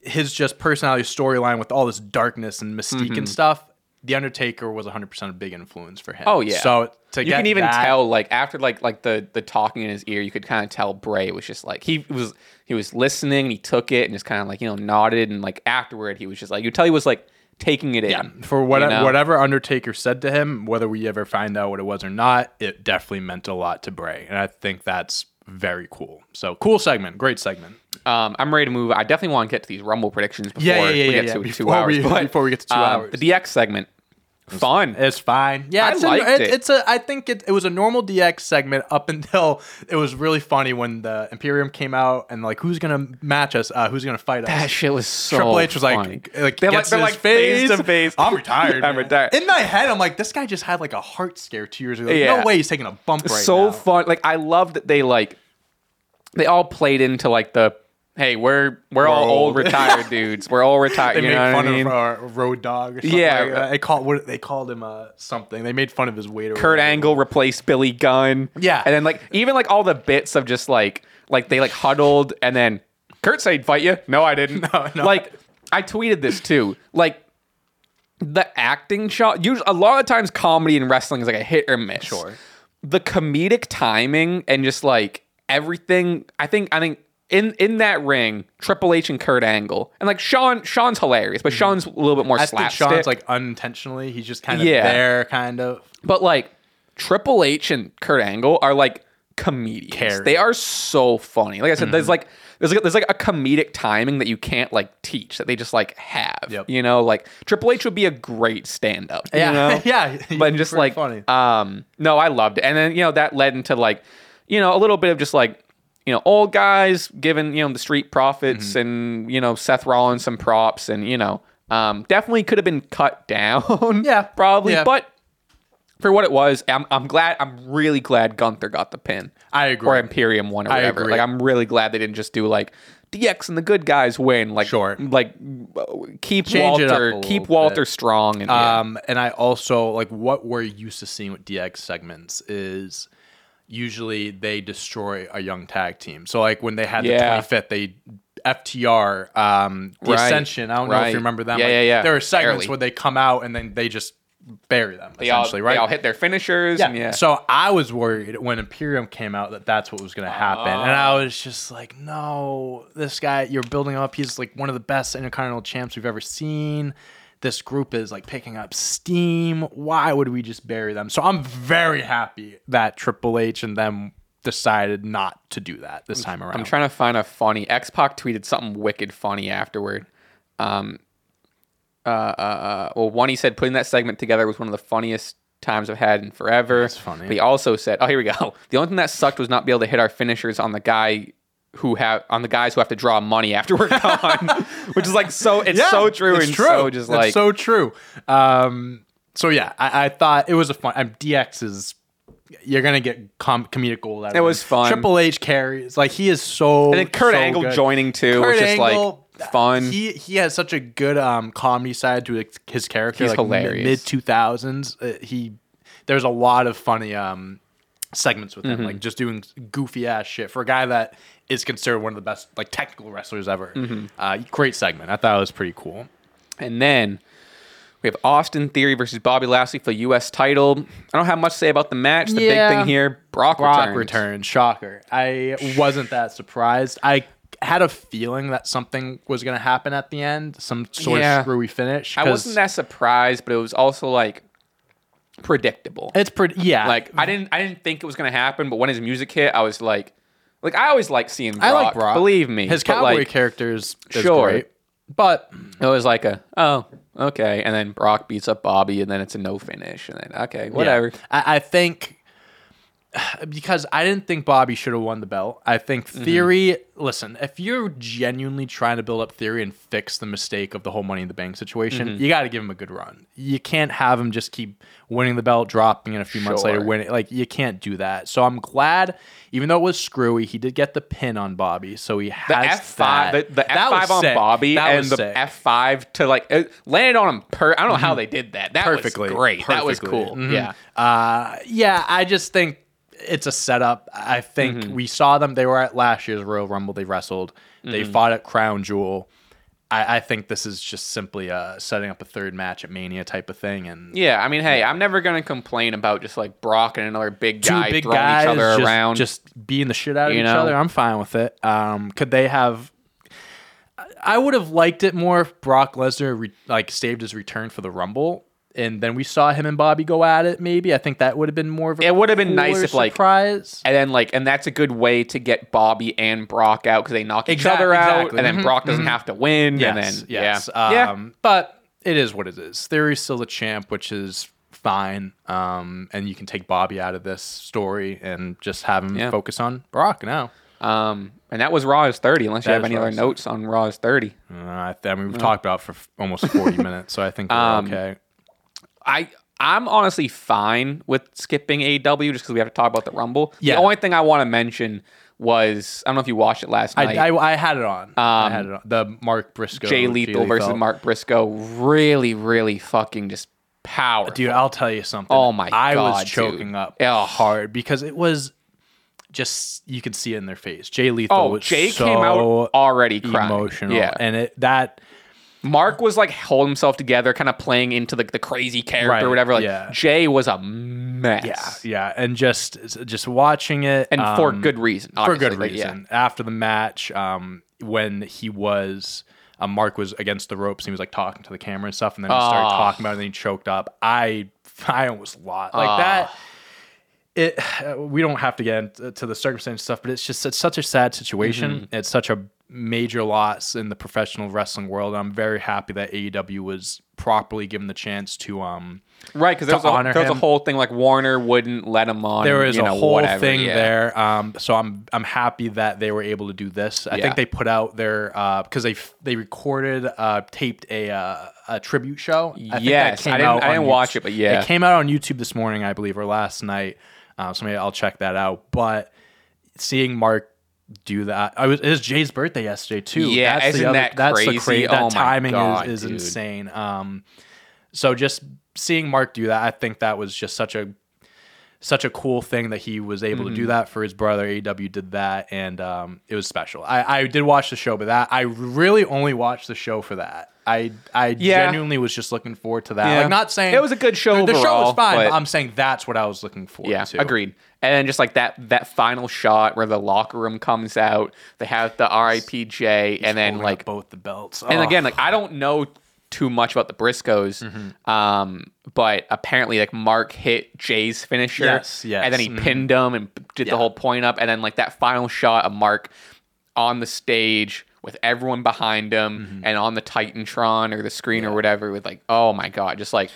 his just personality storyline with all this darkness and mystique Mm-hmm. and stuff. The Undertaker was 100% a big influence for him. Oh yeah. So to you can even that- tell like after like like the the talking in his ear, you could kind of tell Bray was just like he was he was listening, and he took it and just kind of like you know nodded and like afterward he was just like you tell he was like taking it Yeah, in for what, you know? whatever Undertaker said to him, whether we ever find out what it was or not, it definitely meant a lot to Bray, and I think that's very cool. So cool segment, great segment. Um, I'm ready to move. I definitely want to get to these Rumble predictions before Yeah, yeah, yeah, we get to two hours. we- but, before we get to two um, hours. the DX segment, fun. It's fine. Yeah, I it's a- it- it. It's a. I think it, it was a normal DX segment up until it was really funny when the Imperium came out and like who's gonna match us? Uh, who's gonna fight us? that shit was so. Fun. Triple H was funny. like, like they're like they're like face to face. I'm retired. I'm man. retired. In my head, I'm like, this guy just had like a heart scare two years ago. There's Yeah. No way he's taking a bump right now. so now. fun. Like I love that they like they all played into like the hey we're we're, all old old. retired dudes. We're all retired. They you made know fun I mean? of uh, Road Dog. Or something Yeah. like they called what they called him uh, something. They made fun of his weight. Kurt. Angle replaced Billy Gunn. Yeah. and then like even like all the bits of just like like they like huddled and then Kurt said fight you. No, I didn't. No, no. Like I tweeted this too. Like the acting shot. Usually, a lot of times, comedy and wrestling is like a hit or miss. Sure. The comedic timing and just like everything. I think. I think. In, in that ring, Triple H and Kurt Angle, and like Shawn, Shawn's hilarious, but Shawn's a little bit more. I think slapstick. Shawn's like unintentionally. He's just kind of Yeah. there, kind of. But like Triple H and Kurt Angle are like comedians. They are so funny. Like I said, Mm-hmm. there's like there's like there's like a comedic timing that you can't like teach that they just like have. Yep. You know, like Triple H would be a great stand up. Yeah, You know? yeah. But just Pretty like funny. um no, I loved it. And then, you know, that led into like, you know, a little bit of just like you know, old guys giving, you know, the street profits Mm-hmm. and, you know, Seth Rollins some props and, you know, um, definitely could have been cut down. Yeah, Probably. yeah. But for what it was, I'm, I'm glad. I'm really glad Gunther got the pin. I agree. Or Imperium won or whatever. Like I'm really glad they didn't just do like DX and the good guys win. Like Sure. Like keep Change Walter, keep Walter bit. strong. And yeah. Um, and I also like what we're used to seeing with DX segments is usually they destroy a young tag team. So like when they had Yeah. the 25th, they FTR, um, the Right. Ascension. I don't know if you remember them. Yeah, Like, yeah, yeah. There are segments Barely. where they come out and then they just bury them. they all, essentially, they right? all hit their finishers. Yeah. And yeah. So I was worried when Imperium came out that that's what was going to happen, and I Ah. was just like, "No, this guy you're building up. He's like one of the best Intercontinental champs we've ever seen. This group is like picking up steam. Why would we just bury them?" So I'm very happy that Triple H and them decided not to do that this time around. I'm trying to find a funny. X Pac tweeted something wicked funny afterward. Um, uh, uh, uh, well, one he said putting that segment together was one of the funniest times I've had in forever. That's funny. But he also said, "Oh, here we go. The only thing that sucked was not be able to hit our finishers on the guy." Who have on the guys who have to draw money after we're gone, which is like so. It's Yeah, so true it's and true. so just It's like so true. Um, so yeah, I, I thought it was a fun. I'm DX is you're gonna get com- comedic gold out of It was fun. Triple H carries like he is so. and then Kurt so Angle good. joining too Kurt was just Angle, like fun. He he has such a good um comedy side to his- his character. He's like hilarious. Mid two thousands, uh, he there's a lot of funny um segments with him, Mm-hmm. like just doing goofy ass shit for a guy that is considered one of the best like technical wrestlers ever. Mm-hmm. Uh, great segment. I thought it was pretty cool. And then we have Austin Theory versus Bobby Lashley for the U.S. title. I don't have much to say about the match. The Yeah. big thing here, Brock, Brock returns. returns. Shocker. I wasn't that surprised. I had a feeling that something was going to happen at the end, some sort Yeah. of screwy finish. I wasn't that surprised, but it was also like predictable. It's pretty. Yeah. like I didn't I didn't think it was gonna happen, but when his music hit, I was like, like I always like seeing Brock. I like Brock. Believe me, his cowboy like, characters is Sure. great. But It was like a oh okay, and then Brock beats up Bobby, and then it's a no finish, and then okay whatever. Yeah. I, I think because I didn't think Bobby should have won the belt. I think Mm-hmm. Theory. Listen, if you're genuinely trying to build up Theory and fix the mistake of the whole Money in the Bank situation, Mm-hmm. you got to give him a good run. You can't have him just keep winning the belt, dropping it a few months later, winning. Like you can't do that. So I'm glad, even though it was screwy, he did get the pin on Bobby. So he The has F five, that. the, the That F was five on sick. Bobby, That and the sick. Mm-hmm. F five to like it landed on him. Per, I don't know how they did that. That perfectly was great. That was perfectly. cool. Mhm. Yeah. Uh, yeah, I just think it's a setup. I think Mm-hmm. we saw them. They were at last year's Royal Rumble. They wrestled. They Mm-hmm. fought at Crown Jewel. I, I think this is just simply uh, setting up a third match at Mania type of thing. And Yeah, I mean, hey, I'm never gonna complain about just like Brock and another big guy big throwing each other just, around. just beating the shit out of You each know? other. I'm fine with it. Um, could they have? I would have liked it more if Brock Lesnar re- like saved his return for the Rumble, and then we saw him and Bobby go at it. Maybe I think that would have been more of a It would have been nice if, like, surprise. and then like, and that's a good way to get Bobby and Brock out because they knock each other out, exactly. and then Mhm, Brock doesn't have to win. Yes, and then yes. yeah, yeah. Um, But it is what it is. Theory's still the champ, which is fine. Um, and you can take Bobby out of this story and just have him Yeah. focus on Brock now. Um, and that was Raw's 30. Unless you have any other notes on Raw's 30. Uh, I, th- I mean, we've talked about it for f- almost 40 minutes, so I think we're Um, okay. I I'm honestly fine with skipping AEW just because we have to talk about the Rumble. Yeah. The only thing I want to mention was I don't know if you watched it last night. I, I, I had it on. I Um, had it on. The Mark Briscoe. Jay Lethal versus Mark Briscoe really, really fucking just power. Dude, I'll tell you something. Oh my god. I God, was choking dude. up Ugh. hard because it was just you could see it in their face. Jay Lethal oh, was Jay so came out already crying. emotional. Yeah, and it that Mark was like holding himself together, kind of playing into the, the crazy character Right, or whatever. Like yeah. Jay was a mess. yeah yeah, and just just watching it and for um, good reason. for good like, yeah. reason. After the match, um, when he was. Um, Mark was against the ropes and he was like talking to the camera and stuff, and then he started Ah. talking about it and then he choked up. I I almost lost like Ah. that. it we don't have to get into the circumstance stuff, but it's just it's such a sad situation. Mm-hmm. It's such a major loss in the professional wrestling world. I'm very happy that AEW was properly given the chance to um Right, because there, was a- there was a whole thing like Warner wouldn't let him on. there was you a know, whole whatever, thing yeah. there. Um, so I'm I'm happy that they were able to do this. I Yeah. think they put out their because they f- they recorded uh, taped a uh, a tribute show. I Yes, I didn't- I didn't watch it, but yeah. it came out on YouTube this morning, I believe, or last night. Uh, so maybe I'll check that out. But seeing Mark do that, I was it was Jay's birthday yesterday too. Yeah, that's the isn't other, that that's crazy? The cra- that Oh timing God, is, is dude. insane. Um, so just seeing Mark do that, I think that was just such a such a cool thing that he was able to Mm-hmm. do that for his brother. AEW did that, and um, it was special. I, I did watch the show, but that I really only watched the show for that. I I Yeah. genuinely was just looking forward to that. Yeah. Like not saying It was a good show The, the show was fine. but- But I'm saying that's what I was looking forward Yeah, to. agreed. And then just like that that final shot where the locker room comes out, they have the RIPJ, and then like both the belts. And Oh. again, like I don't know too much about the Briscoes, Mm-hmm. um, but apparently like Mark hit Jay's finisher, Yes, yes, and then he mhm. pinned him and did Yeah. the whole point up, and then like that final shot of Mark on the stage with everyone behind him Mm-hmm. and on the Titantron or the screen or whatever with like oh my god, just like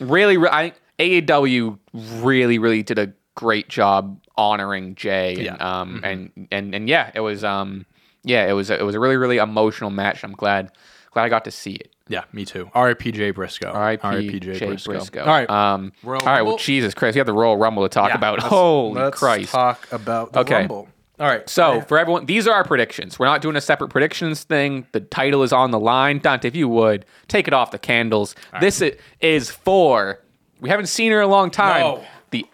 really, re- I AEW really really did a great job honoring Jay, and, Yeah. Mm-hmm. um, and and and yeah, it was um, yeah, it was a, it was a really really emotional match. I'm glad glad I got to see it. yeah, me too. R.I.P.J. Briscoe. R.I.P. Jay Jay Briscoe. Briscoe. All right. Um, Royal all right. Well, Jesus Christ, we have the Royal Rumble to talk Yeah, about. let's- Holy let's Christ! Talk about the Okay. Rumble. All right. So for everyone, these are our predictions. We're not doing a separate predictions thing. The title is on the line. Dante, if you would take it off the candles. This i- is for. We haven't seen her in a long time. No. The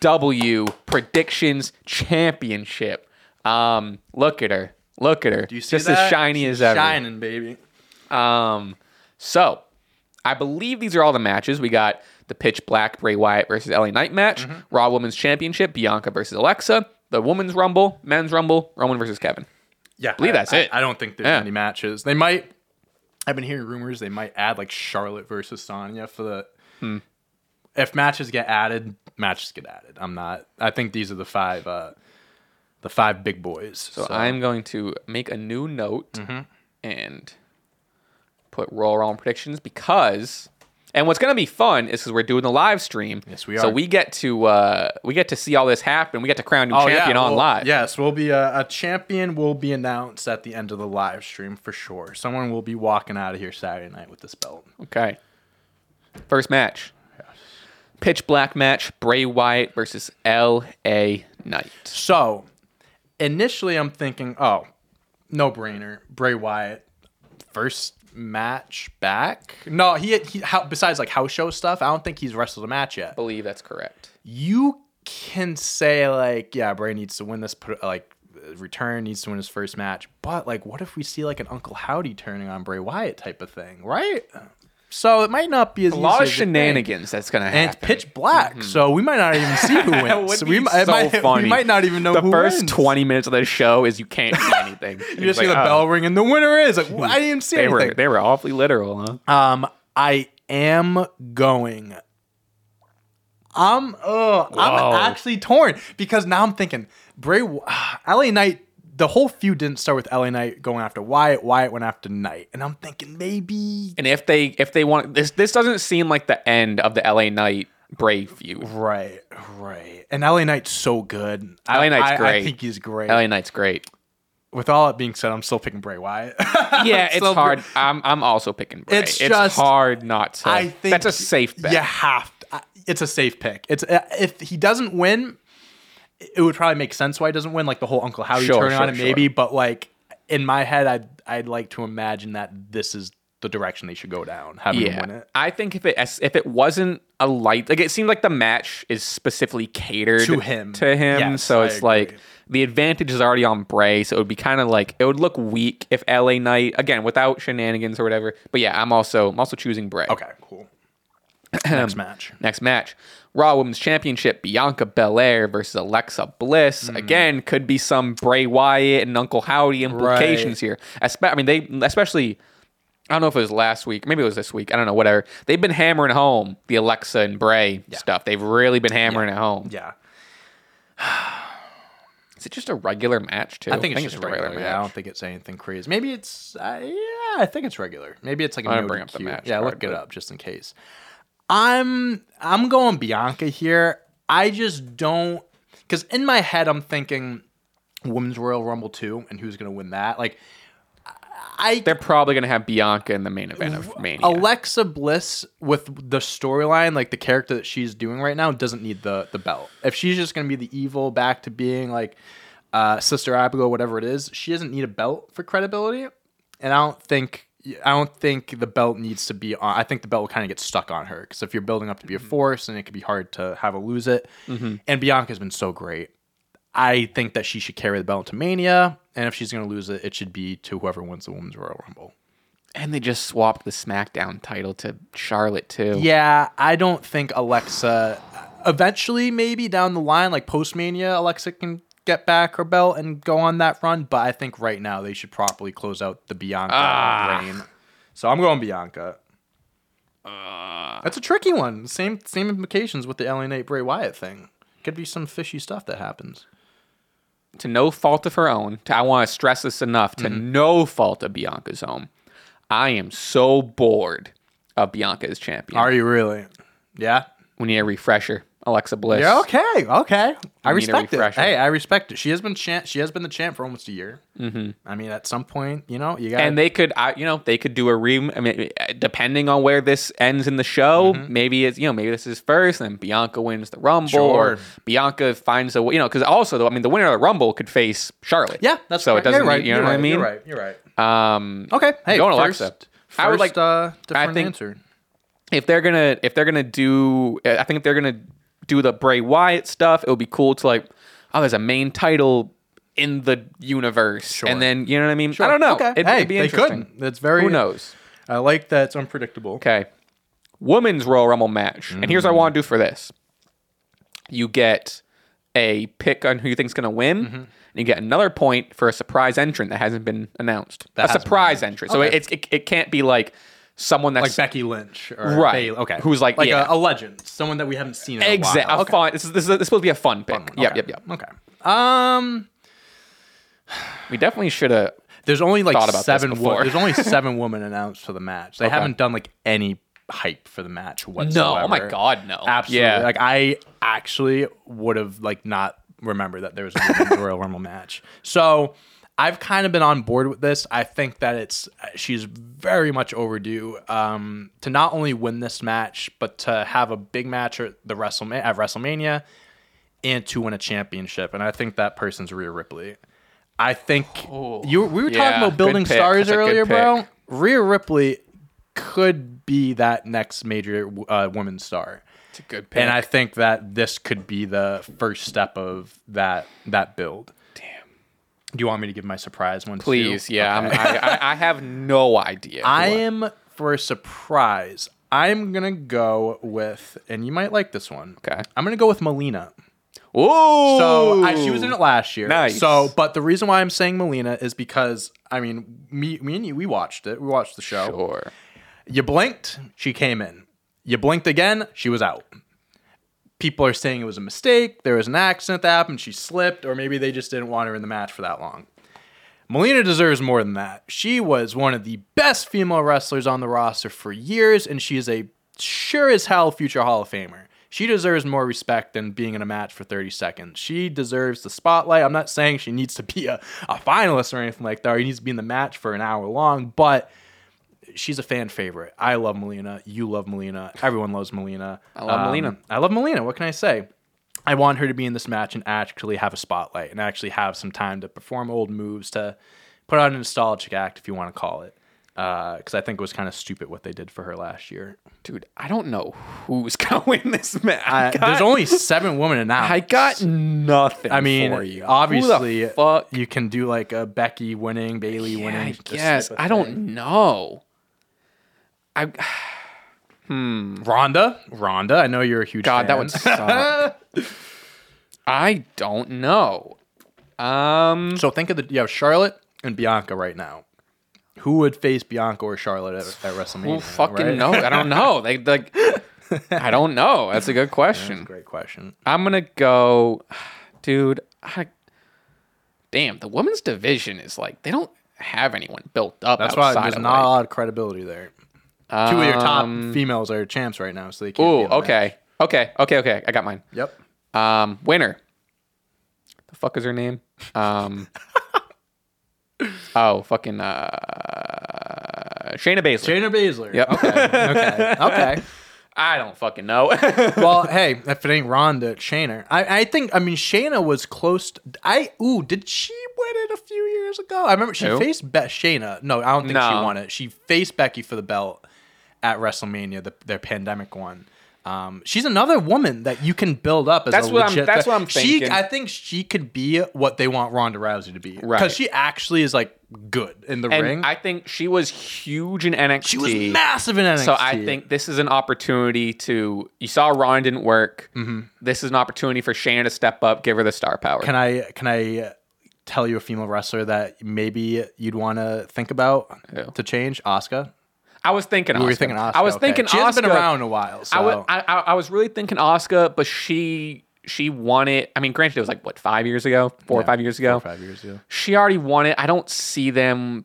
SCW predictions championship. Um, look at her. Look at her. Do you see Just that? as shiny She's as ever. Shining, baby. Um, so I believe these are all the matches. We got the pitch black Bray Wyatt versus LA Knight match, Mm-hmm. Raw Women's Championship, Bianca versus Alexa, the Women's Rumble, Men's Rumble, Roman versus Kevin. Yeah, I believe I- that's I- it. I don't think there's Yeah. any matches. They might. I've been hearing rumors they might add like Charlotte versus Sonya for the. Hmm. If matches get added, matches get added. I'm not. I think these are the five. uh The five big boys. So, I'm going to make a new note Mm-hmm. and put Royal Rumble predictions because. And what's gonna be fun is because we're doing the live stream. Yes, we are. So we get to uh, we get to see all this happen. We get to crown new Oh, champion yeah, on well, live. Yes, we'll be a, a champion. Will be announced at the end of the live stream for sure. Someone will be walking out of here Saturday night with this belt. Okay. First match. Pitch black match. Bray Wyatt versus L.A. Knight. So, initially, I'm thinking, oh, no brainer. Bray Wyatt, first match back. No, he, he how, besides like house show stuff, I don't think he's wrestled a match yet. I believe that's correct. You can say like, yeah, Bray needs to win this. Put like, return needs to win his first match. But like, what if we see like an Uncle Howdy turning on Bray Wyatt type of thing, right? So it might not be as A lot of easy as you think. shenanigans that's gonna happen. And it's pitch black, so we might not even see who wins. So we, might, so might- funny. we might not even know the first wins. 20 minutes of the show is you can't see anything. You just see the bell ring, and the winner is like I didn't see oh. They anything. were they were awfully literal, huh? Um, I am going. I'm uh, I'm actually torn because now I'm thinking Bray, LA Knight. The whole feud didn't start with LA Knight going after Wyatt. Wyatt went after Knight, and I'm thinking maybe And if they if they want this this doesn't seem like the end of the LA Knight Bray feud. right, right. And LA Knight's so good. LA I- Knight's I, I think he's great. LA Knight's great. With all that being said, I'm still picking Bray Wyatt. Yeah, it's hard. I'm I'm also picking Bray. It's It's, just- hard not to. I think that's a safe bet. You have to. It's a safe pick. It's uh, if he doesn't win, it would probably make sense why he doesn't win. Like the whole Uncle Howdy Sure, on sure, it, sure. maybe. But like in my head, I'd I'd like to imagine that this is the direction they should go down. Having him win it. I think if it if it wasn't a light, like it seemed like the match is specifically catered To him. to him. Yes, so I it's like the advantage is already on Bray. So it would be kind of like it would look weak if LA Knight again without shenanigans or whatever. But yeah, I'm also I'm also choosing Bray. Okay, cool. Next match. Next match, Raw Women's Championship: Bianca Belair versus Alexa Bliss. Hmm. Again, could be some Bray Wyatt and Uncle Howdy implications Right. here. Espe- I mean, they especially. I don't know if it was last week, maybe it was this week. I don't know, whatever. They've been hammering home the Alexa and Bray stuff. They've really been hammering it home. Yeah, Is it just a regular match too? I think it's just regular. Yeah, I don't think it's anything crazy. Maybe it's uh, yeah, I think it's regular. Maybe it's like a I'm no gonna bring up the match Yeah, card, look it up just in case. I'm I'm going Bianca here. I just don't because in my head I'm thinking Women's Royal Rumble two and who's gonna win that. Like I They're probably gonna have Bianca in the main event of Mania. Alexa Bliss with the storyline, like the character that she's doing right now, doesn't need the the belt. If she's just gonna be the evil back to being like uh, Sister Abigail, whatever it is, she doesn't need a belt for credibility. And I don't think I don't think the belt needs to be on. I think the belt will kind of get stuck on her because if you're building up to be a mm-hmm. force, and it could be hard to have her lose it. Mm-hmm. And Bianca's been so great. I think that she should carry the belt to Mania, and if she's gonna lose it, it should be to whoever wins the Women's Royal Rumble. and they just swapped the SmackDown title to Charlotte too. Yeah, I don't think Alexa. Eventually, maybe down the line, like post Mania, Alexa can get back her belt and go on that run. But I think right now they should properly close out the Bianca Ah. reign. So I'm going Bianca. That's a tricky one. Same same implications with the Knight Bray Wyatt thing. Could be some fishy stuff that happens. to no fault of her own, to, I want to stress this enough, to Mm-hmm. no fault of Bianca's own, I am so bored of Bianca as champion. Are you really? Yeah. we need a refresher. Alexa Bliss. Yeah. Okay. Okay. I need a respect it. refresher. Hey, I respect it. She has been champ. She has been the champ for almost a year. Mm-hmm. I mean, at some point, you know, you got. And they could, I, you know, they could do a re. I mean, depending on where this ends in the show, Mm-hmm. maybe it's, you know, maybe this is first, and then Bianca wins the Rumble, Sure. or Bianca finds a, you know, because also, though, I mean, the winner of the Rumble could face Charlotte. Yeah, that's so correct. it doesn't, You're right. you know you're what right. I mean? You're right. You're right. Um, Okay. Hey, Going first, Alexa. First, I would like- uh, different think- answer. if they're gonna if they're gonna do i think if they're gonna do the Bray Wyatt stuff. It would be cool to like, oh, there's a main title in the universe, and then you know what I mean. I don't know. Okay. It'd, hey, it'd be they interesting. could. That's very. Who knows? I like that it's unpredictable. Okay. Women's Royal Rumble match. And here's what I want to do for this. You get a pick on who you think's going to win. Mm-hmm. And you get another point for a surprise entrant that hasn't been announced. That a surprise entrant. So Okay. it's, it, it can't be like someone that's Like Becky Lynch, or Right. Bayley. Okay, Who's like- like yeah. a, a legend, someone that we haven't seen. In exact a while. a fun. This is this is, this is supposed to be a fun pick. Okay. Yep, yep, yep. Okay. Um, We definitely should have. there's only like about seven. Wo- there's only seven women announced for the match. They haven't done like any hype for the match whatsoever. No, oh my god, no. Absolutely. Yeah. Like I actually would have like not remembered that there was a Royal Rumble match. So I've kind of been on board with this. I think that it's she's very much overdue um, to not only win this match, but to have a big match at the WrestleMania at WrestleMania and to win a championship. And I think that person's Rhea Ripley. I think you we were yeah, talking about building stars That's earlier, bro. Rhea Ripley could be that next major uh, women's star. It's a good pick. And I think that this could be the first step of that that build. Do you want me to give my surprise one? too? Please, yeah. I'm, Okay. I, I, I have no idea. I am for a surprise. I'm gonna go with, and you might like this one. Okay. I'm gonna go with Melina. Oh, So I, she was in it last year. Nice. So, but the reason why I'm saying Melina is because I mean, me, me and you, we watched it. We watched the show. Sure. You blinked, she came in. You blinked again, she was out. People are saying it was a mistake. There was an accident that happened. She slipped, or maybe they just didn't want her in the match for that long. Melina deserves more than that. She was one of the best female wrestlers on the roster for years, and she is a sure as hell future Hall of Famer. She deserves more respect than being in a match for 30 seconds. She deserves the spotlight. I'm not saying she needs to be a, a finalist or anything like that, or he needs to be in the match for an hour long, but she's a fan favorite. I love Melina. You love Melina. Everyone loves Melina. I love um, Melina. I love Melina. What can I say? I want her to be in this match and actually have a spotlight and actually have some time to perform old moves to put on a nostalgic act, if you want to call it. Uh, because I think it was kind of stupid what they did for her last year. Dude, I don't know who's gonna win this match. I, got, there's only seven women in that. I got nothing. I mean, for you. Obviously, fuck? you can do like a Becky winning, Bayley Yeah, winning. I guess I don't know. I hmm Ronda, Ronda. I know you're a huge. God, that would suck. I don't know. Um, So think of the you have Charlotte and Bianca right now. Who would face Bianca or Charlotte at, at WrestleMania? who fucking right? know? I don't know. They like. I don't know. That's a good question. Great question. I'm gonna go, dude. I, damn, the women's division is like they don't have anyone built up. That's why there's not a lot of credibility there. Two of your top females are champs right now, so they can't. be Ooh, in the match. okay, okay, okay, okay. I got mine. Yep. Um, winner. The fuck is her name? Um. oh, fucking uh, Shayna Baszler. Shayna Baszler. Yep. Okay. Okay. okay. I don't fucking know. well, hey, if it ain't Ronda, it's Shayna. I, I think I mean Shayna was close. To, I ooh, did she win it a few years ago? I remember she Who? faced Be- Shayna. No, I don't think she No. won it. She faced Becky for the belt at WrestleMania, the, their pandemic one. Um, she's another woman that you can build up as That's a what I'm- legit. that's what I'm She, thinking. I think she could be what they want Ronda Rousey to be, right? because she actually is like good in the and ring. I think she was huge in NXT. she was massive in NXT. So I think this is an opportunity to. You saw Ron didn't work. This is an opportunity for Shayna to step up, give her the star power. Can I can I tell you a female wrestler that maybe you'd want to think about Who? to change? Asuka. I was thinking. Asuka. were thinking Asuka. I was okay. thinking She hasn't been around a while. So. I, was, I, I I was really thinking Asuka, but she she won it. I mean, granted, it was like what five years ago, four or five years four or ago. five years ago. She already won it. I don't see them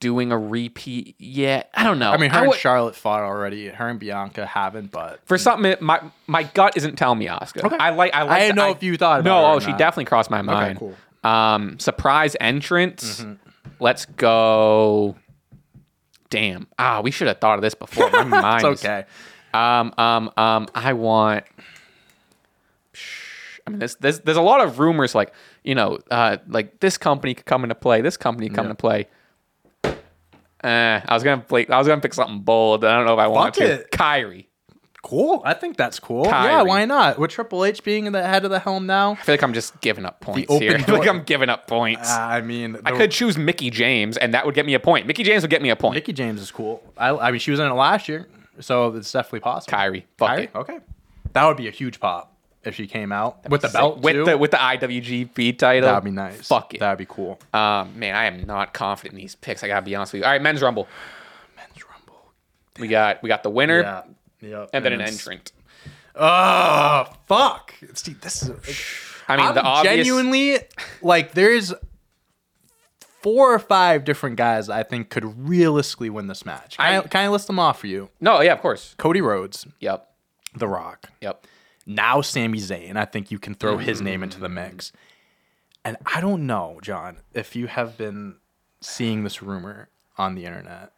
doing a repeat yet. I don't know. I mean, her and would- Charlotte fought already. Her and Bianca haven't, but for something, my my gut isn't telling me Asuka. Okay. I like. I like. didn't know if you thought about No, oh, she not. definitely crossed my mind. cool. Um, surprise entrance. Mm-hmm. Let's go. Damn. Ah, we should have thought of this before. My mind. it's is- okay. Um, um, um, I want. I mean, there's, there's there's a lot of rumors like you know, uh, like this company could come into play, this company could come Yeah. into play. Uh, I was gonna play. I was gonna pick something bold. I don't know if I want Fuck to. it. Kairi. Cool. I think that's cool. Yeah, why not? With Triple H being in the head of the helm now. I feel like I'm just giving up points here. I feel like I'm giving up points. Uh, I mean, I could choose Mickie James, and that would get me a point. Mickie James would get me a point. Mickie James is cool. I, I mean, she was in it last year, so it's definitely possible. Kairi, fuck Kairi? it. Okay. That would be a huge pop if she came out with the Sick. belt with too. the with the IWGP title. That'd be nice. Fuck it. That'd be cool. Um, man, I am not confident in these picks. I gotta be honest with you. All right, men's rumble. Men's Rumble. We got we got the winner Yeah. Yep. and then an entrant. Oh fuck! See, this is. I mean, I'm the obvious. genuinely like there's four or five different guys I think could realistically win this match. Can I, I- can I list them off for you? No, yeah, of course. Cody Rhodes, Yep, The Rock, yep. now Sami Zayn. I think you can throw his name into Mm. the mix. And I don't know, John, if you have been seeing this rumor on the internet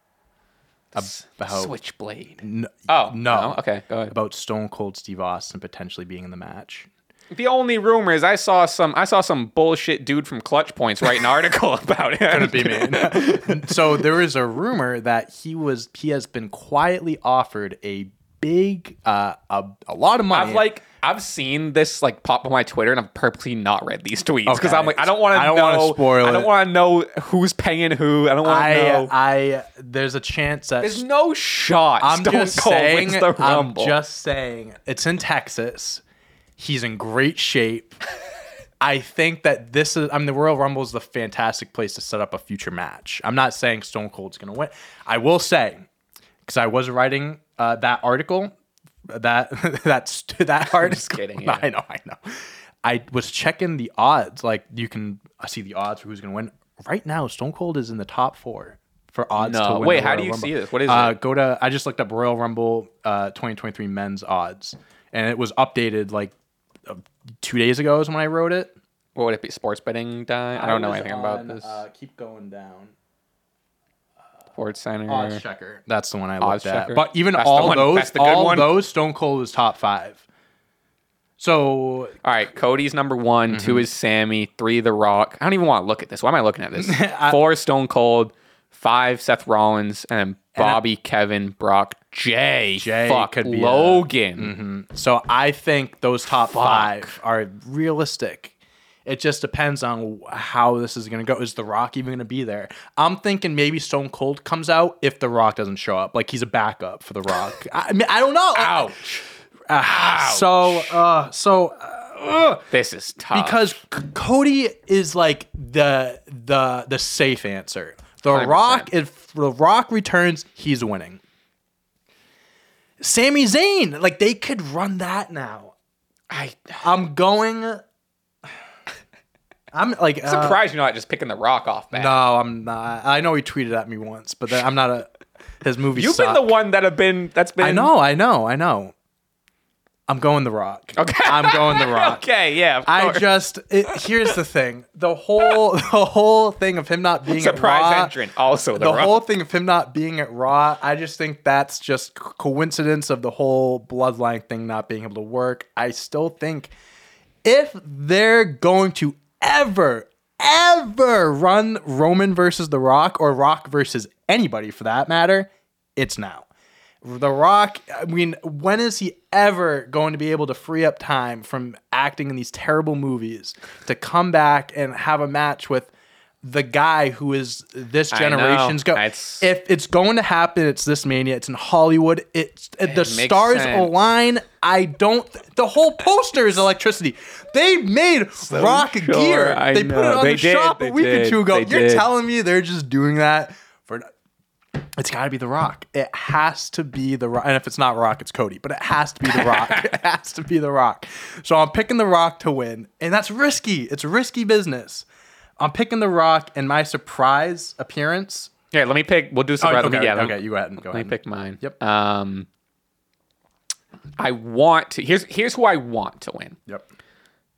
about Switchblade. n- Oh no, Okay, go ahead. about Stone Cold Steve Austin potentially being in the match. The only rumor is I saw some I saw some bullshit dude from Clutch Points write an article about it. Couldn't be me. so there is a rumor that he was he has been quietly offered a big uh a, a lot of money. I've like I've seen this like pop on my Twitter, and I've purposely not read these tweets because Okay. I'm like I don't want to I don't know. wanna spoil I don't it. want to know who's paying who. I don't want to I know. I there's a chance that There's no shot. I'm Stone just Cold saying wins the I'm Rumble. just saying it's in Texas. He's in great shape. I think that this is I mean the Royal Rumble is the fantastic place to set up a future match. I'm not saying Stone Cold's going to win. I will say cuz I was writing uh, that article that that's that article. just kidding, yeah. I know, I know. I was checking the odds. Like you can see the odds for who's going to win. Right now, Stone Cold is in the top four for odds No. to win. Wait, how do you Rumble. see this? What is uh, it? Go to. I just looked up Royal Rumble uh, 2023 men's odds, and it was updated like uh, two days ago. Is when I wrote it. what would it be? Sports betting die? I don't know anything about this. Uh, keep going down. Sports Center. Odds checker. That's the one I Odds looked at. But even That's the all one- those, the good all one? those, Stone Cold is top five. So All right, Cody's number one. Two Mm-hmm. is Sami. Three, The Rock. I don't even want to look at this. Why am I looking at this? Four, Stone Cold. Five, Seth Rollins, and then Bobby, Kevin, Brock, Jay, Jay fuck could be a- Logan. So I think those top five are realistic. It just depends on how this is going to go. Is The Rock even going to be there? I'm thinking maybe Stone Cold comes out if The Rock doesn't show up. Like he's a backup for The Rock. I mean, I don't know. Ouch. Ah, So, uh, so uh, This is tough. because C- Cody is like the the the safe answer. The 100%. Rock, if The Rock returns, he's winning. Sami Zayn, like they could run that now. I, I'm going. I'm like uh, surprised you're not just picking The Rock off man. no, I'm not. I know he tweeted at me once, but then I'm not a. His movie. You've been the one that have been that's been I know, I know, I know. I'm going the Rock. Okay. I'm going the Rock. Okay, yeah. Of I just it, here's the thing: the whole the whole thing of him not being surprise at Raw, entrant. Also, The, the whole thing of him not being at Raw, I just think that's just coincidence of the whole bloodline thing not being able to work. I still think if they're going to ever, ever run Roman versus The Rock or Rock versus anybody for that matter, it's now. The Rock, I mean, when is he ever going to be able to free up time from acting in these terrible movies to come back and have a match with the guy who is this generation's go? It's- If it's going to happen, it's this mania. It's in Hollywood. It's uh, the stars sense. align. I don't. The whole poster is electricity. They made rock sure, gear. I they put it on They the did, shop a week or two ago. You're did. telling me they're just doing that for? It's got to be The Rock. It has to be The Rock. And if it's not Rock, it's Cody. But it has to be The Rock. it has to be The Rock. So I'm picking The Rock to win. And that's risky. It's risky business. I'm picking The Rock and my surprise appearance. Yeah, let me pick. We'll do surprise. Oh, let me- okay, yeah, me- okay, you go ahead and go Let me pick mine. Yep. Um, I want to. Here's here's who I want to win. Yep.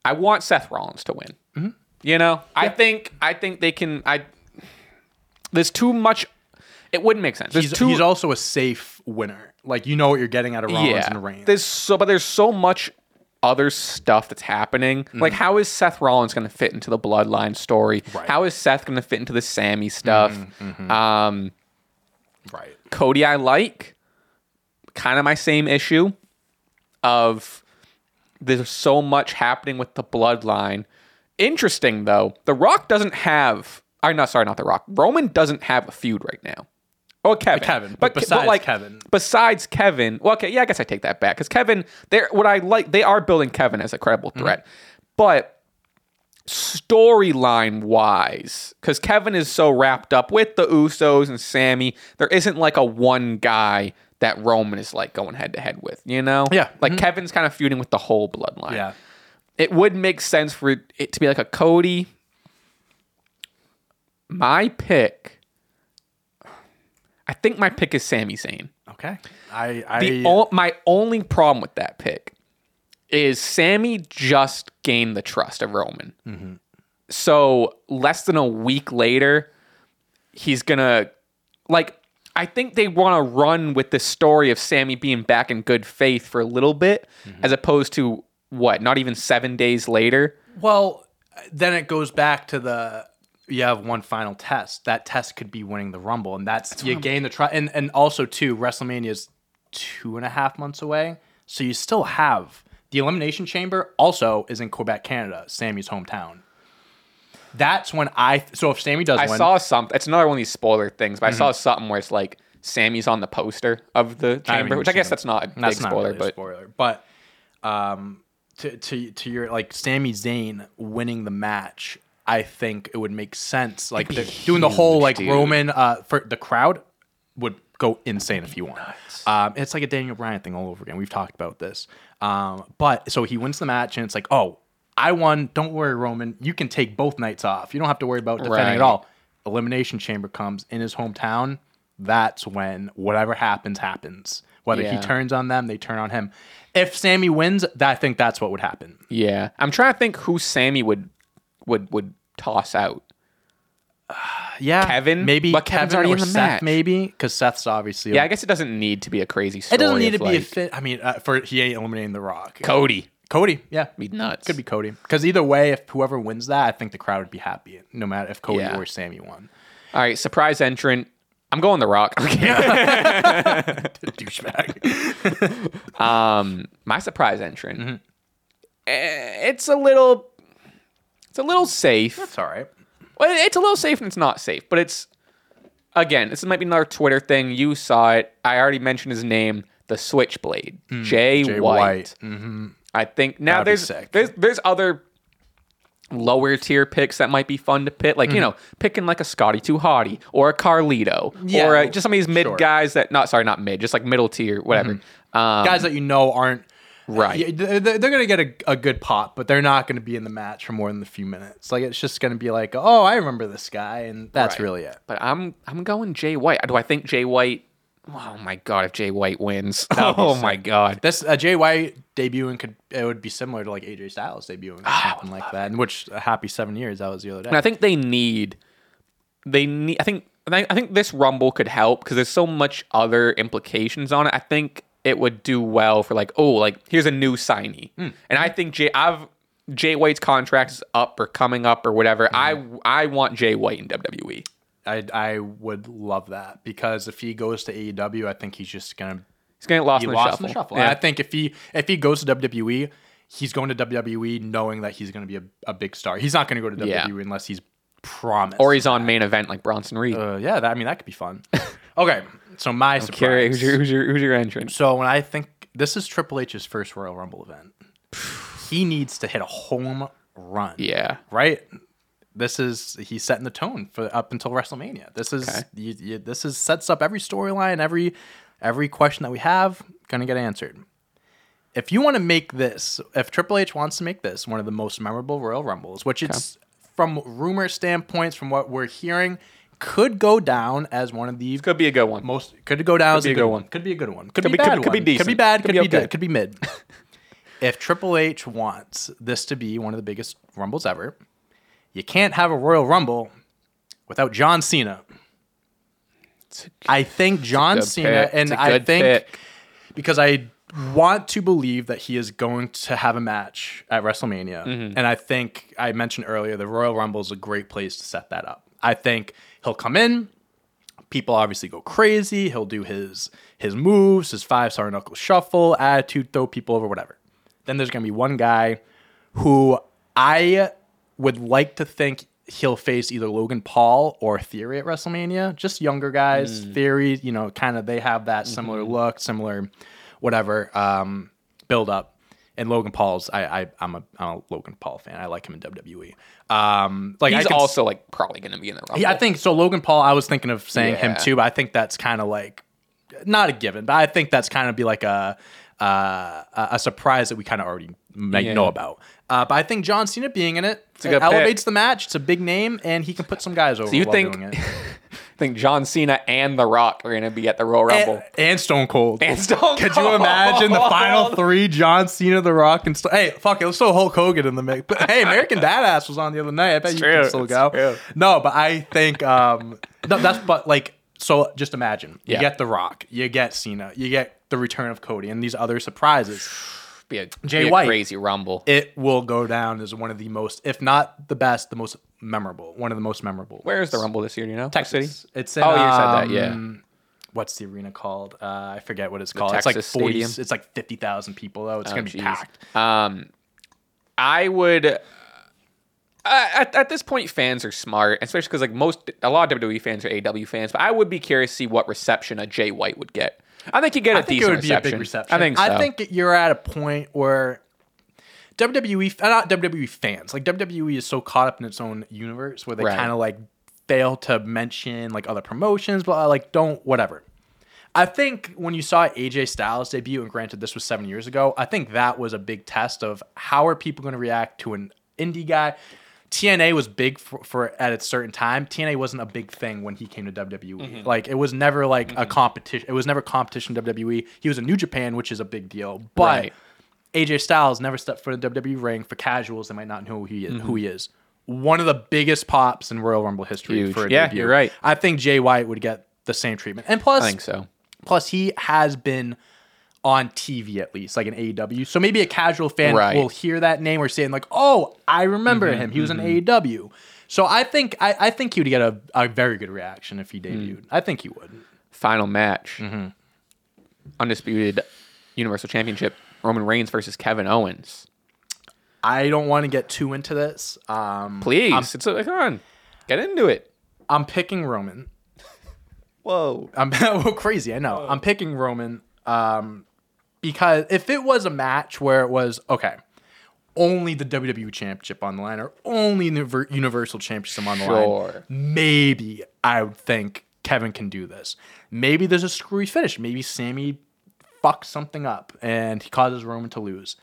I want Seth Rollins to win. Mm-hmm. You know, I think I think they can. I there's too much. It wouldn't make sense. There's He's, too. he's also a safe winner. Like you know what you're getting out of Rollins yeah. and Reigns. There's so, but there's so much other stuff that's happening. Mm-hmm. Like, how is Seth Rollins going to fit into the Bloodline story? Right. How is Seth going to fit into the Sami stuff? Mm-hmm, Um, right. Cody, I like. Kind of my same issue. of there's so much happening with the bloodline. Interesting though, The Rock doesn't have. I'm not sorry, not The Rock. Roman doesn't have a feud right now. Oh, Kevin. Kevin, but besides Kevin. Besides Kevin, well, okay, yeah, I guess I take that back because Kevin, they're what I like. They are building Kevin as a credible mm-hmm. threat, but storyline wise, because Kevin is so wrapped up with the Usos and Sami, there isn't like a one guy that Roman is like going head to head with, you know? Yeah. Like mm-hmm. Kevin's kind of feuding with the whole bloodline. Yeah. It would make sense for it to be like a Cody. My pick, I think my pick is Sami Zayn. Okay. I I The o- my only problem with that pick is Sami just gained the trust of Roman. Mm-hmm. So less than a week later, he's gonna like. I think they want to run with the story of Sami being back in good faith for a little bit, Mm-hmm. as opposed to what? Not even seven days later. Well, then it goes back to the you have one final test. That test could be winning the Rumble, and that's, you gain the trust. And and also too, WrestleMania is two and a half months away, so you still have the Elimination Chamber. Also, is in Quebec, Canada, Sami's hometown. That's when I. So if Sami does I win, saw something. It's another one of these spoiler things, but I Mm-hmm. saw something where it's like Sami's on the poster of the I chamber, even which I guess that's not a that's big not spoiler, really a but spoiler. But um, to to to your like Sami Zayn winning the match, I think it would make sense. Like the- doing the whole like dude. Roman uh for the crowd would go insane if you won. Um, it's like a Daniel Bryan thing all over again. We've talked about this. Um, but so he wins the match, and it's like, oh, I won. Don't worry, Roman. You can take both nights off. You don't have to worry about defending Right. at all. Elimination Chamber comes in his hometown. That's when whatever happens happens. Whether Yeah. he turns on them, they turn on him. If Sami wins, that, I think that's what would happen. yeah, I'm trying to think who Sami would would would toss out. Yeah, Kevin? maybe But Kevin's Kevin already or in the Seth, match. maybe because Seth's obviously. Yeah, I guess it doesn't need to be a crazy story. it doesn't need to be a fit. I mean, uh, for he ain't eliminating the Rock. Cody. Cody, yeah, Be nuts. could be Cody. Because either way, if whoever wins that, I think the crowd would be happy, no matter if Cody Yeah. or Sami won. All right, surprise entrant. I'm going the Rock. Douchebag. um, my surprise entrant. Mm-hmm. eh, It's a little. It's a little safe. That's all right. Well, it's a little safe and it's not safe, but it's again, this might be another Twitter thing. You saw it. I already mentioned his name, the Switchblade, Jay, Mm, Jay White. White. Mm-hmm. I think now That'd there's there's there's other lower tier picks that might be fun to pick, like you know, picking like a Scotty Too Hottie or a Carlito Yeah, or uh just some of these mid sure. guys that not sorry not mid, just like middle tier, whatever. Um, Guys that you know aren't right. They're, they're gonna get a, a good pop, but they're not gonna be in the match for more than a few minutes. Like it's just gonna be like, oh, I remember this guy, and that's Right. really it. But I'm I'm going Jay White. Do I think Jay White? Oh my god, if Jay White wins, oh my god. This uh, Jay White debuting could it would be similar to like AJ Styles debuting or Ah, something like that. In which a happy seven years that was the other day. And I think they need, they need. I think- I think this Rumble could help because there's so much other implications on it. I think it would do well for like, oh, like here's a new signee, Hmm. and I think Jay, I've Jay White's contract is up or coming up or whatever. Mm-hmm. I I want Jay White in. WWE. I I would love that because if he goes to AEW, I think he's just gonna He's gonna get lost in the lost shuffle. in the shuffle. Yeah. I think if he if he goes to WWE, he's going to WWE knowing that he's going to be a, a big star. He's not going to go to WWE Yeah. unless he's promised. or he's on main event like Bronson Reed. uh, yeah, that, I mean that could be fun. okay, so my surprise. Curious, who's your who's your who's your entrance? So when I think this is Triple H's first Royal Rumble event, he needs to hit a home run. Yeah. Right. This is he's setting the tone for up until WrestleMania. This is Okay. you, you, this is sets up every storyline, every every question that we have gonna get answered. If you want to make this, if Triple H wants to make this one of the most memorable Royal Rumbles, which it's from rumor standpoints, from what we're hearing, could go down as one of the Could be a good one. most could go down as be a good one. Could be a good one. Could, Could be, could bad. be- could be one. Could be bad. Could Could, be okay. good. Could be mid. if Triple H wants this to be one of the biggest rumbles ever, you can't have a Royal Rumble without John Cena. A- I think John Cena, pick. and I think pick. because I want to believe that he is going to have a match at WrestleMania. Mm-hmm. And I think I mentioned earlier the Royal Rumble is a great place to set that up. I think he'll come in, people obviously go crazy. He'll do his his moves, his five star knuckle shuffle, attitude, throw people over, whatever. Then there's gonna be one guy who I would like to think he'll face either Logan Paul or Theory at WrestleMania. Just younger guys. Theory, you know, kind of they have that similar look, similar whatever um, build up. And Logan Paul's, I, I, I'm a, I'm a Logan Paul fan. I like him in WWE. Um, like He's can also like probably going to be in the Rumble. yeah, I think so. Logan Paul, I was thinking of saying him too, but I think that's kind of like not a given, but I think that's kind of be like a uh, a surprise that we kind of already might Yeah. know about. Uh, but I think John Cena being in it, it good pick. elevates the match. It's a big name, and he can put some guys over. So you think doing it. I think John Cena and The Rock are going to be at the Royal Rumble. and, and Stone Cold. And Stone Cold. Could you imagine the final three? John Cena, The Rock, and Stone. Hey, fuck it, let's throw Hulk Hogan in the mix. But hey, American Badass was on the other night. I bet you true, can still it's go. true. No, but I think um, no, that's but like so. Just imagine you Yeah. get The Rock, you get Cena, you get the return of Cody, and these other surprises. Be a, Jay be a White. crazy Rumble. It will go down as one of the most, if not the best, the most memorable. One of the most memorable. Where is the. Rumble this year? Do you know? Texas. city? It's in, Oh, you said that, yeah. um, What's the arena called? Uh, I forget what it's called. it's like forty. Stadium? It's like fifty thousand people though. It's Oh, gonna be packed. Um, I would. Uh, at, at this point, fans are smart, especially because like most, a lot of WWE fans are AEW fans. But I would be curious to see what reception a Jay White would get. I think he'd get a I think it decent would be a big reception. I think so. I think you're at a point where WWE, uh, not WWE fans, like WWE is so caught up in its own universe where they Right. kind of like fail to mention like other promotions, but like don't whatever. I think when you saw AJ Styles debut, and granted this was seven years ago, I think that was a big test of how are people going to react to an indie guy. TNA was big for, for at a certain time. TNA wasn't a big thing when he came to WWE. Mm-hmm. Like it was never like a competition. It was never competition WWE. He was in New Japan, which is a big deal. But Right. AJ Styles never stepped foot in the WWE ring for casuals they might not know who he is. Mm-hmm. Who he is. One of the biggest pops in Royal Rumble history Huge. for a Yeah, debut. you're right. I think Jay White would get the same treatment. And plus, I think so. Plus, he has been on TV at least, like an AEW. So maybe a casual fan Right. will hear that name or saying like, "Oh, I remember him. He was an AEW." So I think I, I think he would get a, a very good reaction if he debuted. I think he would. Final match. Mm-hmm. Undisputed Universal Championship. Roman Reigns versus Kevin Owens. I don't want to get too into this. Um, Please, I'm, it's a, come on, get into it. I'm picking Roman. Whoa. I'm well, crazy. I know. I'm picking Roman um, because if it was a match where it was okay, only the WWE Championship on the line or only the Universal Championship on the Sure. line, maybe I would think Kevin can do this. Maybe there's a screwy finish. Maybe Sami fucks something up and he causes Roman to lose.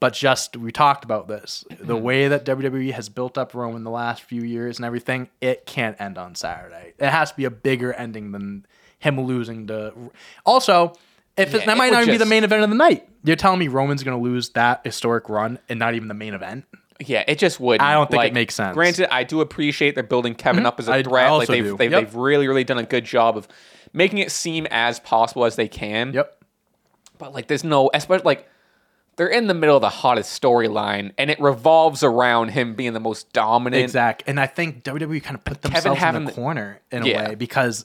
But just we talked about this. The mm-hmm. way that WWE has built up Roman the last few years and everything, it can't end on Saturday. It has to be a bigger ending than him losing to. Also, if it, that might not even be the main event of the night. You're telling me Roman's going to lose that historic run and not even the main event? Yeah, it just would. I don't think it makes sense. Mm-hmm. Granted, I do appreciate they're building Kevin up as a threat. like they've do. they've, Yep. they've really really done a good job of making it seem as possible as they can. Yep. But like, there's no, especially like they're in the middle of the hottest storyline, and it revolves around him being the most dominant. Exact. And I think WWE kind of put themselves in the the- corner in a way because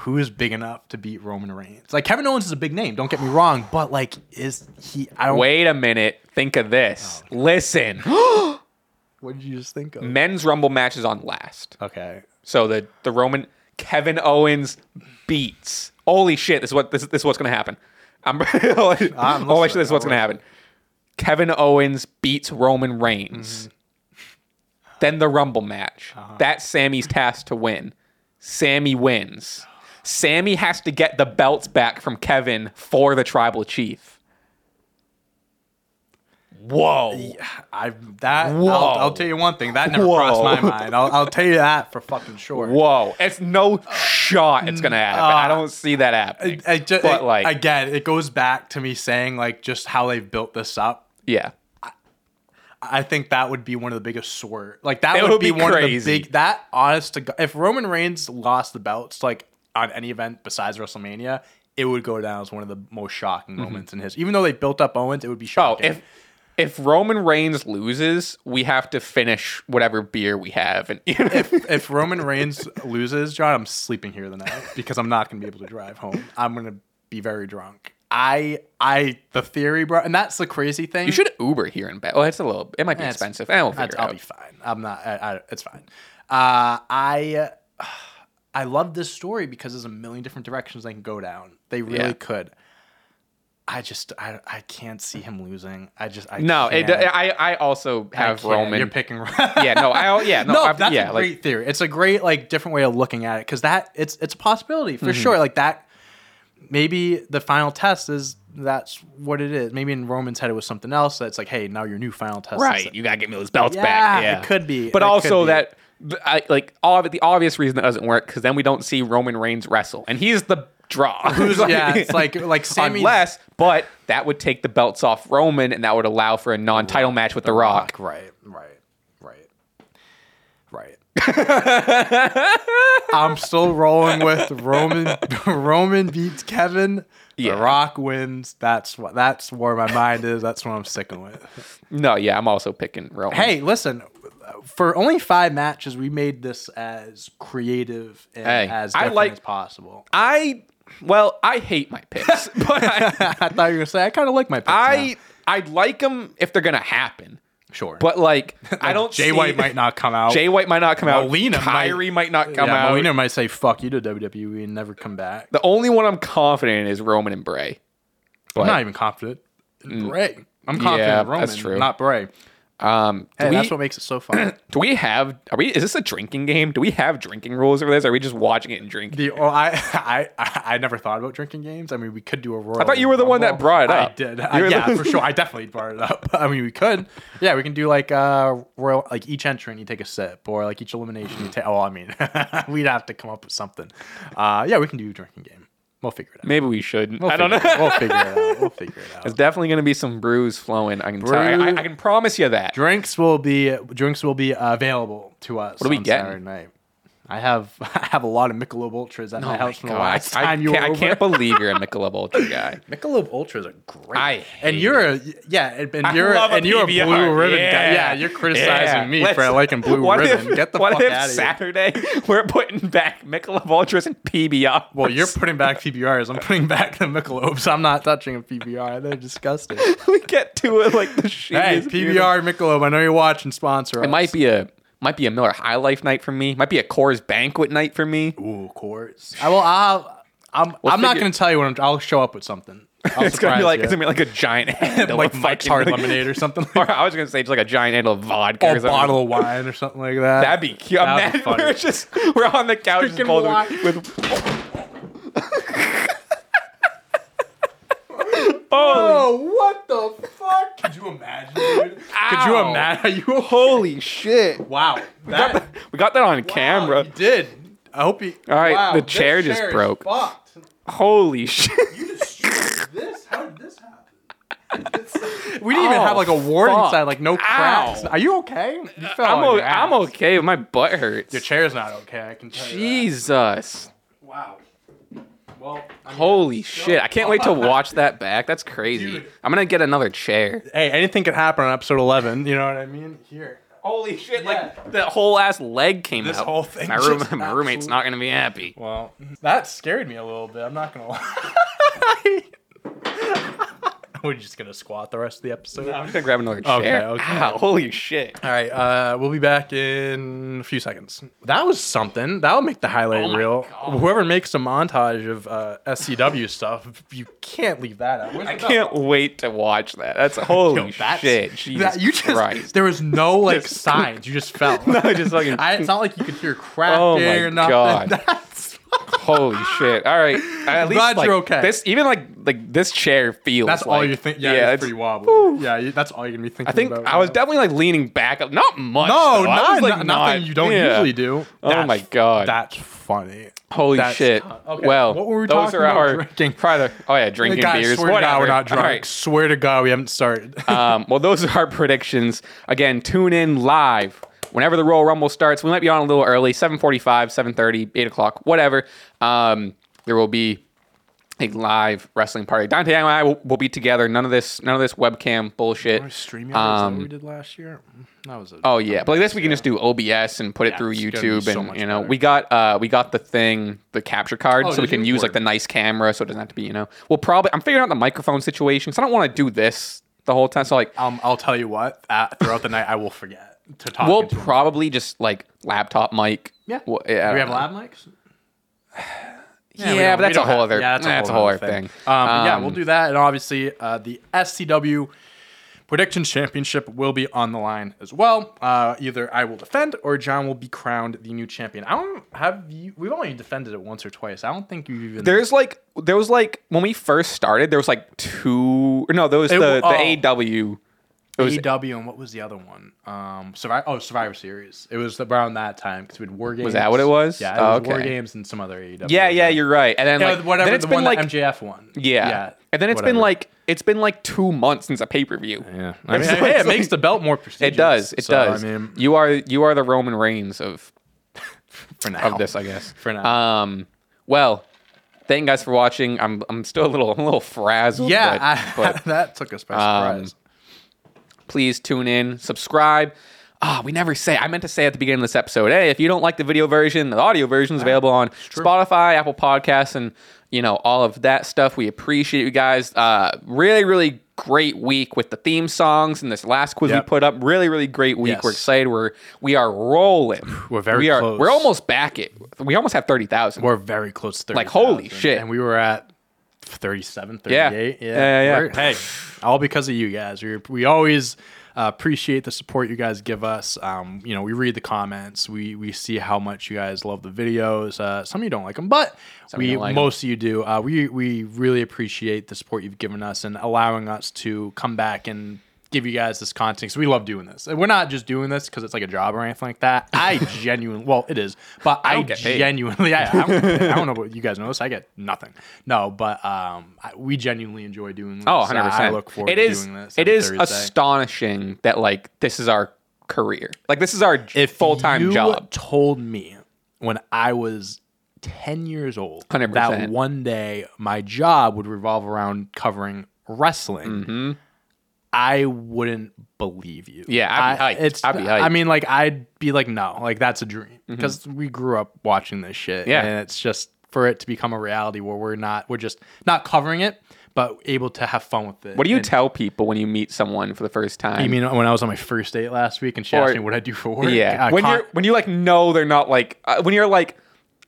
who is big enough to beat Roman Reigns? Like Kevin Owens is a big name, don't get me wrong, but like is he I don't Wait a minute. Think of this. Oh, Listen, what did you just think of? men's Rumble match is on last. Okay. So the the Roman Kevin Owens beats. Holy shit! This is what this, this is what's gonna happen. I'm, holy shit! This is what's gonna happen. Kevin Owens beats Roman Reigns. Mm-hmm. Then the Rumble match. Uh-huh. That's Sami's task to win. Sami wins. Sami has to get the belts back from Kevin for the tribal chief. Whoa. I that I'll, Whoa. I'll tell you one thing that never Whoa. crossed my mind. I'll, I'll tell you that for fucking sure. Whoa. It's no shot it's gonna happen. I uh, don't see that happening. I just, but like again, it goes back to me saying like just how they've built this up. yeah. I think that would be one of the biggest sore. Like that would, would be, be one of the big. That honest to God, if Roman Reigns lost the belts like on any event besides WrestleMania, it would go down as one of the most shocking moments in his. Even though they built up Owens, it would be Mm-hmm. Oh, shocking. if if Roman Reigns loses, we have to finish whatever beer we have, and if if Roman Reigns loses, John, I'm sleeping here the night because I'm not gonna be able to drive home. I'm gonna be very drunk. I I the theory, bro, and that's the crazy thing. you should Uber here in bed. Oh, it's a little. It might be expensive. It I'll be fine. I'm not. I, I, it's fine. Uh, I I love this story because there's a million different directions they can go down. They really Yeah. could. I just I, I can't see him losing. I just I No, it. I I also have can't. Roman. You're picking. yeah, no, I yeah no, no, I've- that's yeah, a like great theory. It's a great like different way of looking at it because that it's it's a possibility for Mm-hmm. sure. Like that, maybe the final test is that's what it is. Maybe in Roman's head it was something else. That's like, hey, now your new final test. is- right. You gotta get me those belts Yeah, back. Yeah. It could be. But It also could be. that th- I, like all the obvious reason that doesn't work because then we don't see Roman Reigns wrestle, and he's the draw. who's yeah, it's like like Sami's Unless, but that would take the belts off Roman, and that would allow for a non-title match with The, Rock. Right, right, right, right. I'm still rolling with Roman. Roman beats Kevin. Yeah. The Rock wins. That's what. That's where my mind is. That's what I'm sticking with. No, yeah, I'm also picking Roman. Hey, listen. For only five matches, we made this as creative and Hey, as I different like- as possible. I well, I hate my picks, but I, I thought you were gonna say I kind of like my. Picks I I like them if they're gonna happen. sure, But like, I don't. Jay see- White might not come out. Jay White might not come out. Molina might- Kairi might, not come yeah, out. Molina might say "fuck you" to WWE and never come back. The only one I'm confident in is Roman and Bray. I'm not even confident in mm. Bray. I'm confident Yeah, in Roman, that's true. not Bray. Um, Hey, we, that's what makes it so fun. do we have? Are we? Is this a drinking game? Do we have drinking rules over this? Are we just watching it and drinking? the oh, I, I I never thought about drinking games. I mean, we could do a Royal. I thought you were the one that brought it I up. did. I- were yeah, the- for sure. I definitely brought it up. I mean, we could. Yeah, we can do like uh Royal, like each entrant you take a sip, or like each elimination you take. Oh, I mean, we'd have to come up with something. Uh, yeah, we can do a drinking game. We'll figure it out. Maybe we should. We'll I don't know. figure it out. We'll figure it out. We'll figure it out. There's definitely going to be some brews flowing. I can tell. I, I, I can promise you that. Drinks will be drinks will be available to us. What are we on getting? Saturday night? I have I have a lot of Michelob Ultras at my oh house from the last I, time you can't, were I can't believe you're a Michelob Ultra guy. Michelob Ultras are great. I and you're a yeah, and, and you're a and you're a blue ribbon guy. Yeah. Yeah, you're criticizing Yeah. me Let's- for liking blue what ribbon. If, Get the what fuck if out of here. Saturday we're putting back Michelob Ultras and PBR? Well, you're putting back PBRs. I'm putting back the Michelobs. I'm not touching a PBR. They're disgusting. we get to it like the shit. hey, PBR Michelob. I know you're watching. Sponsor. It might be a might be a Miller High Life night for me. Might be a Coors Banquet night for me. Ooh, of course. I will. I'll, I'm. I'm not figure- going to tell you when I'm. I'll show up with something. I'll It's gonna be like you. it's gonna be like a giant handle like of Mike's fucking- Hard Lemonade or something. Or I was gonna say it's like a giant handle of vodka. or or a bottle of wine or something like that. That'd be cute. That'd be funny. we're just we're on the couch just Freaking both wine. with oh Oh, what the fuck? Could you imagine, dude? Could you Ow. imagine? Are you holy shit! Wow. That, We got that on camera. you did. I hope you. All right, wow, the this chair just is broke. fucked. Holy shit! You destroyed this? How did this happen? we didn't even Oh, have like a oh, warning fuck. sign, like no cracks. Are you okay? You fell I'm, on o- your I'm okay. My butt hurts. Your chair's not okay. I can tell you. that. Jesus! Wow. Well, I mean, Holy shit! I can't wait to watch that back. That's crazy. Dude. I'm gonna get another chair. hey, anything could happen on episode 11. You know what I mean? Here. Holy shit! Yeah. Like the whole ass leg came This out. whole thing My, room, just my roommate's not gonna be happy. Well, that scared me a little bit. I'm not gonna lie. We're just gonna squat the rest of the episode. I'm just gonna grab another chair. okay. Ow, holy shit! All right, uh, we'll be back in a few seconds. That was something. That'll make the highlight Oh reel. God. Whoever makes a montage of uh, SCW stuff, you can't leave that out. Where's I can't wait to watch that. That's holy Yo, that's- shit. Jesus that- you just, Christ. There was no like signs. You just fell. No, just fucking- I, it's not like you could hear cracking Oh my or nothing. God. Holy shit! All right, at least glad like, you're okay. This even like like this chair feels. that's all you think. Yeah, yeah it's pretty wobbly. Yeah, you, that's all you're gonna be thinking. I think about I was now. definitely like leaning back. up. Not much. No, though. Not, was, like, not- not- nothing you don't yeah. usually do. Oh That's- my God. that's funny. Holy That's- shit! okay, Well, what were we those talking are about? our Drinking. Probably, oh yeah, drinking Guys, beers. swear Whatever. to God, we're not drunk. Right. Swear to God, we haven't started. um, well, those are our predictions. Again, tune in live whenever the Royal Rumble starts. We might be on a little early, 7.45, 7.30, 8 o'clock, whatever. Um, there will be a live wrestling party. Dante and I will, will be together. None of this, none of this webcam bullshit. Stream Um, we did last year. That was a, Oh yeah, but like this we can just do OBS and put it through it's gonna be YouTube, so and you know better. we got uh we got the thing, the capture card, Oh, so we can use like the nice camera, so it doesn't have to be you know. We'll probably I'm figuring out the microphone situation, so I don't want to do this the whole time. So like Um, I'll tell you what. Uh, throughout the night, I will forget to talk. we'll into probably just like laptop mic. Yeah. Well, Do we have lab mics? Yeah, we but that's a whole have- other. Yeah, that's a whole other thing. Um, but yeah, Um, we'll do that, and obviously uh, the SCW prediction Championship will be on the line as well. Uh, either I will defend or John will be crowned the new champion. I don't have you. We've only defended it once or twice. I don't think you even. There's like there was like when we first started, there was like two. or No, there was It the w- the AEW. It was AEW and what was the other one? Um, Survivor. Oh, Survivor Series. It was around that time because we had War Games. Was that what it was? Yeah, it Oh, was War. Games and some other AEW. yeah, yeah, you're right. And then Yeah, like whatever. then it's the been one like MJF one. Yeah. And then it's been like it's been like two months since a pay per view. Yeah, I mean, So it makes the belt more prestigious. It does. It So, does. I mean, you are you are the Roman Reigns of for now, of this, I guess. For now. Um. Well, thank you guys for watching. I'm I'm still a little a little frazzled. yeah, But, I, but that took us by Um, surprise. Please tune in, subscribe. Ah, we never say. I meant to say at the beginning of this episode. Hey, if you don't like the video version, the audio version is available on Spotify, Apple Podcasts, and you know all of that stuff. We appreciate you guys. Uh, really, really great week with the theme songs and this last quiz Yep. we put up. Really, really great week. Yes. We're excited. We're we are rolling. We're very we are. close. We're almost back it. We almost have thirty thousand. We're very close to 30. Like, holy shit. And we were at 37, Yeah. 38. Yeah, yeah, yeah. We're- Hey, all because of you guys. We, we always uh, appreciate the support you guys give us. Um, you know, we read the comments. We we see how much you guys love the videos. Uh, some of you don't like them, but Some we like most of you do. Uh, we we really appreciate the support you've given us and allowing us to come back and give you guys this content. because we love doing this. And we're not just doing this because it's like a job or anything like that. I genuinely, well, it is, but I, get genuinely, I, I, don't, I don't know what you guys know this. I get nothing. No, but um, I, we genuinely enjoy doing this. Oh, 100 I percent. look forward It to is. doing this. It every Thursday. astonishing that like this is our career. Like this is our full time you job. told me when I was 10 years old 100%. that one day my job would revolve around covering wrestling, I wouldn't believe you. Mm-hmm. Yeah, I'd be I, hyped. It's, I'd be hyped. I mean, like, I'd be like, no, like, that's a dream because we grew up watching this shit. Mm-hmm. Yeah. And it's just for it to become a reality where we're not, we're just not covering it, but able to have fun with it. What do you And- tell people when you meet someone for the first time? You mean when I was on my first date last week and she Or- asked me what I do for work? yeah, Uh, when con- you're when you like know they're not like uh, when you're like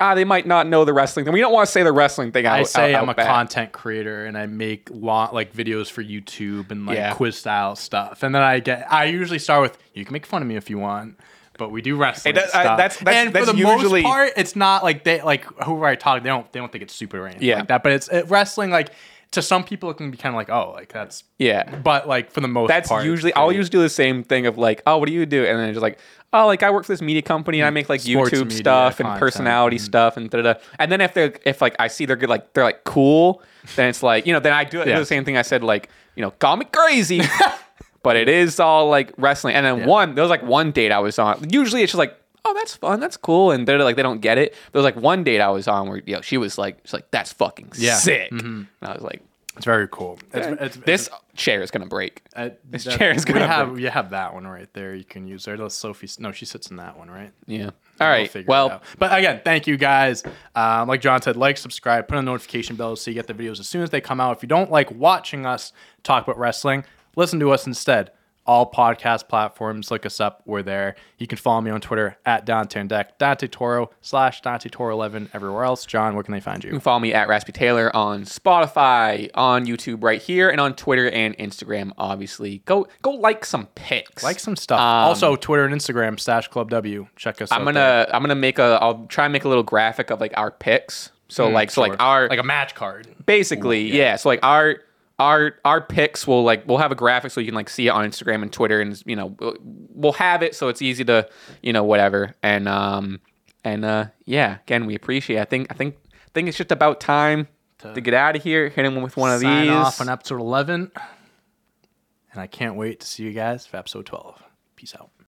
ah they might not know the wrestling thing. We don't want to say the wrestling thing. Out, I say out- I'm a bad. content creator and I make long, like videos for YouTube and like Yeah. quiz style stuff. And then I get I usually start with you can make fun of me if you want, but we do wrestling does- I- stuff. that's- that's- and that's for the usually- most part, it's not like they like whoever I talk they don't they don't think it's super or anything Yeah. like that. But it's it, wrestling like to some people it can be kind of like oh like that's Yeah, but like for the most that's part usually I'll usually do the same thing of like oh what do you do and then just like oh like I work for this media company and I mm, make like Sports YouTube stuff and content. personality mm-hmm. stuff and da da. And then if they're if like I see they're good like they're like cool, then it's like you know then I do, do the same thing I said like you know call me crazy. But it is all like wrestling, and then one there was like one date I was on. Usually it's just like, oh, that's fun, that's cool, and they're like they don't get it. There was like one date I was on where you know she was like, she's like that's fucking Yeah. sick, and I was like, it's very cool. It's, it's, this chair is gonna break. Uh, This chair is gonna have break. you have that one right there. You can use there. That's Sophie. No, she sits in that one, right? Yeah. All right. We'll right. figure it Well, but again, thank you guys. Um, like John said, like, subscribe, put on notification bell so you get the videos as soon as they come out. If you don't like watching us talk about wrestling, listen to us instead. All podcast platforms, look us up. We're there. You can follow me on Twitter at Dante and Deck, Dante Turo slash Dante Turo 11 everywhere else. John, where can they find You you? can follow me at Raspy Taylor on Spotify, on YouTube right here, and on Twitter and Instagram. Obviously, go go like some pics. Like some stuff. Um, also, Twitter and Instagram, Stache Club W. Check us I'm out. gonna there. I'm gonna make a I'll try and make a little graphic of like our picks. So like so like our like a match card. basically yeah. So like our our our picks will like we'll have a graphic so you can like see it on Instagram and Twitter and you know we'll- we'll have it so it's easy to you know whatever and um and uh yeah again we appreciate it. I think I think I think it's just about time to, get out of here hit him with one of these off on episode 11. And I can't wait to see you guys for episode 12. Peace out.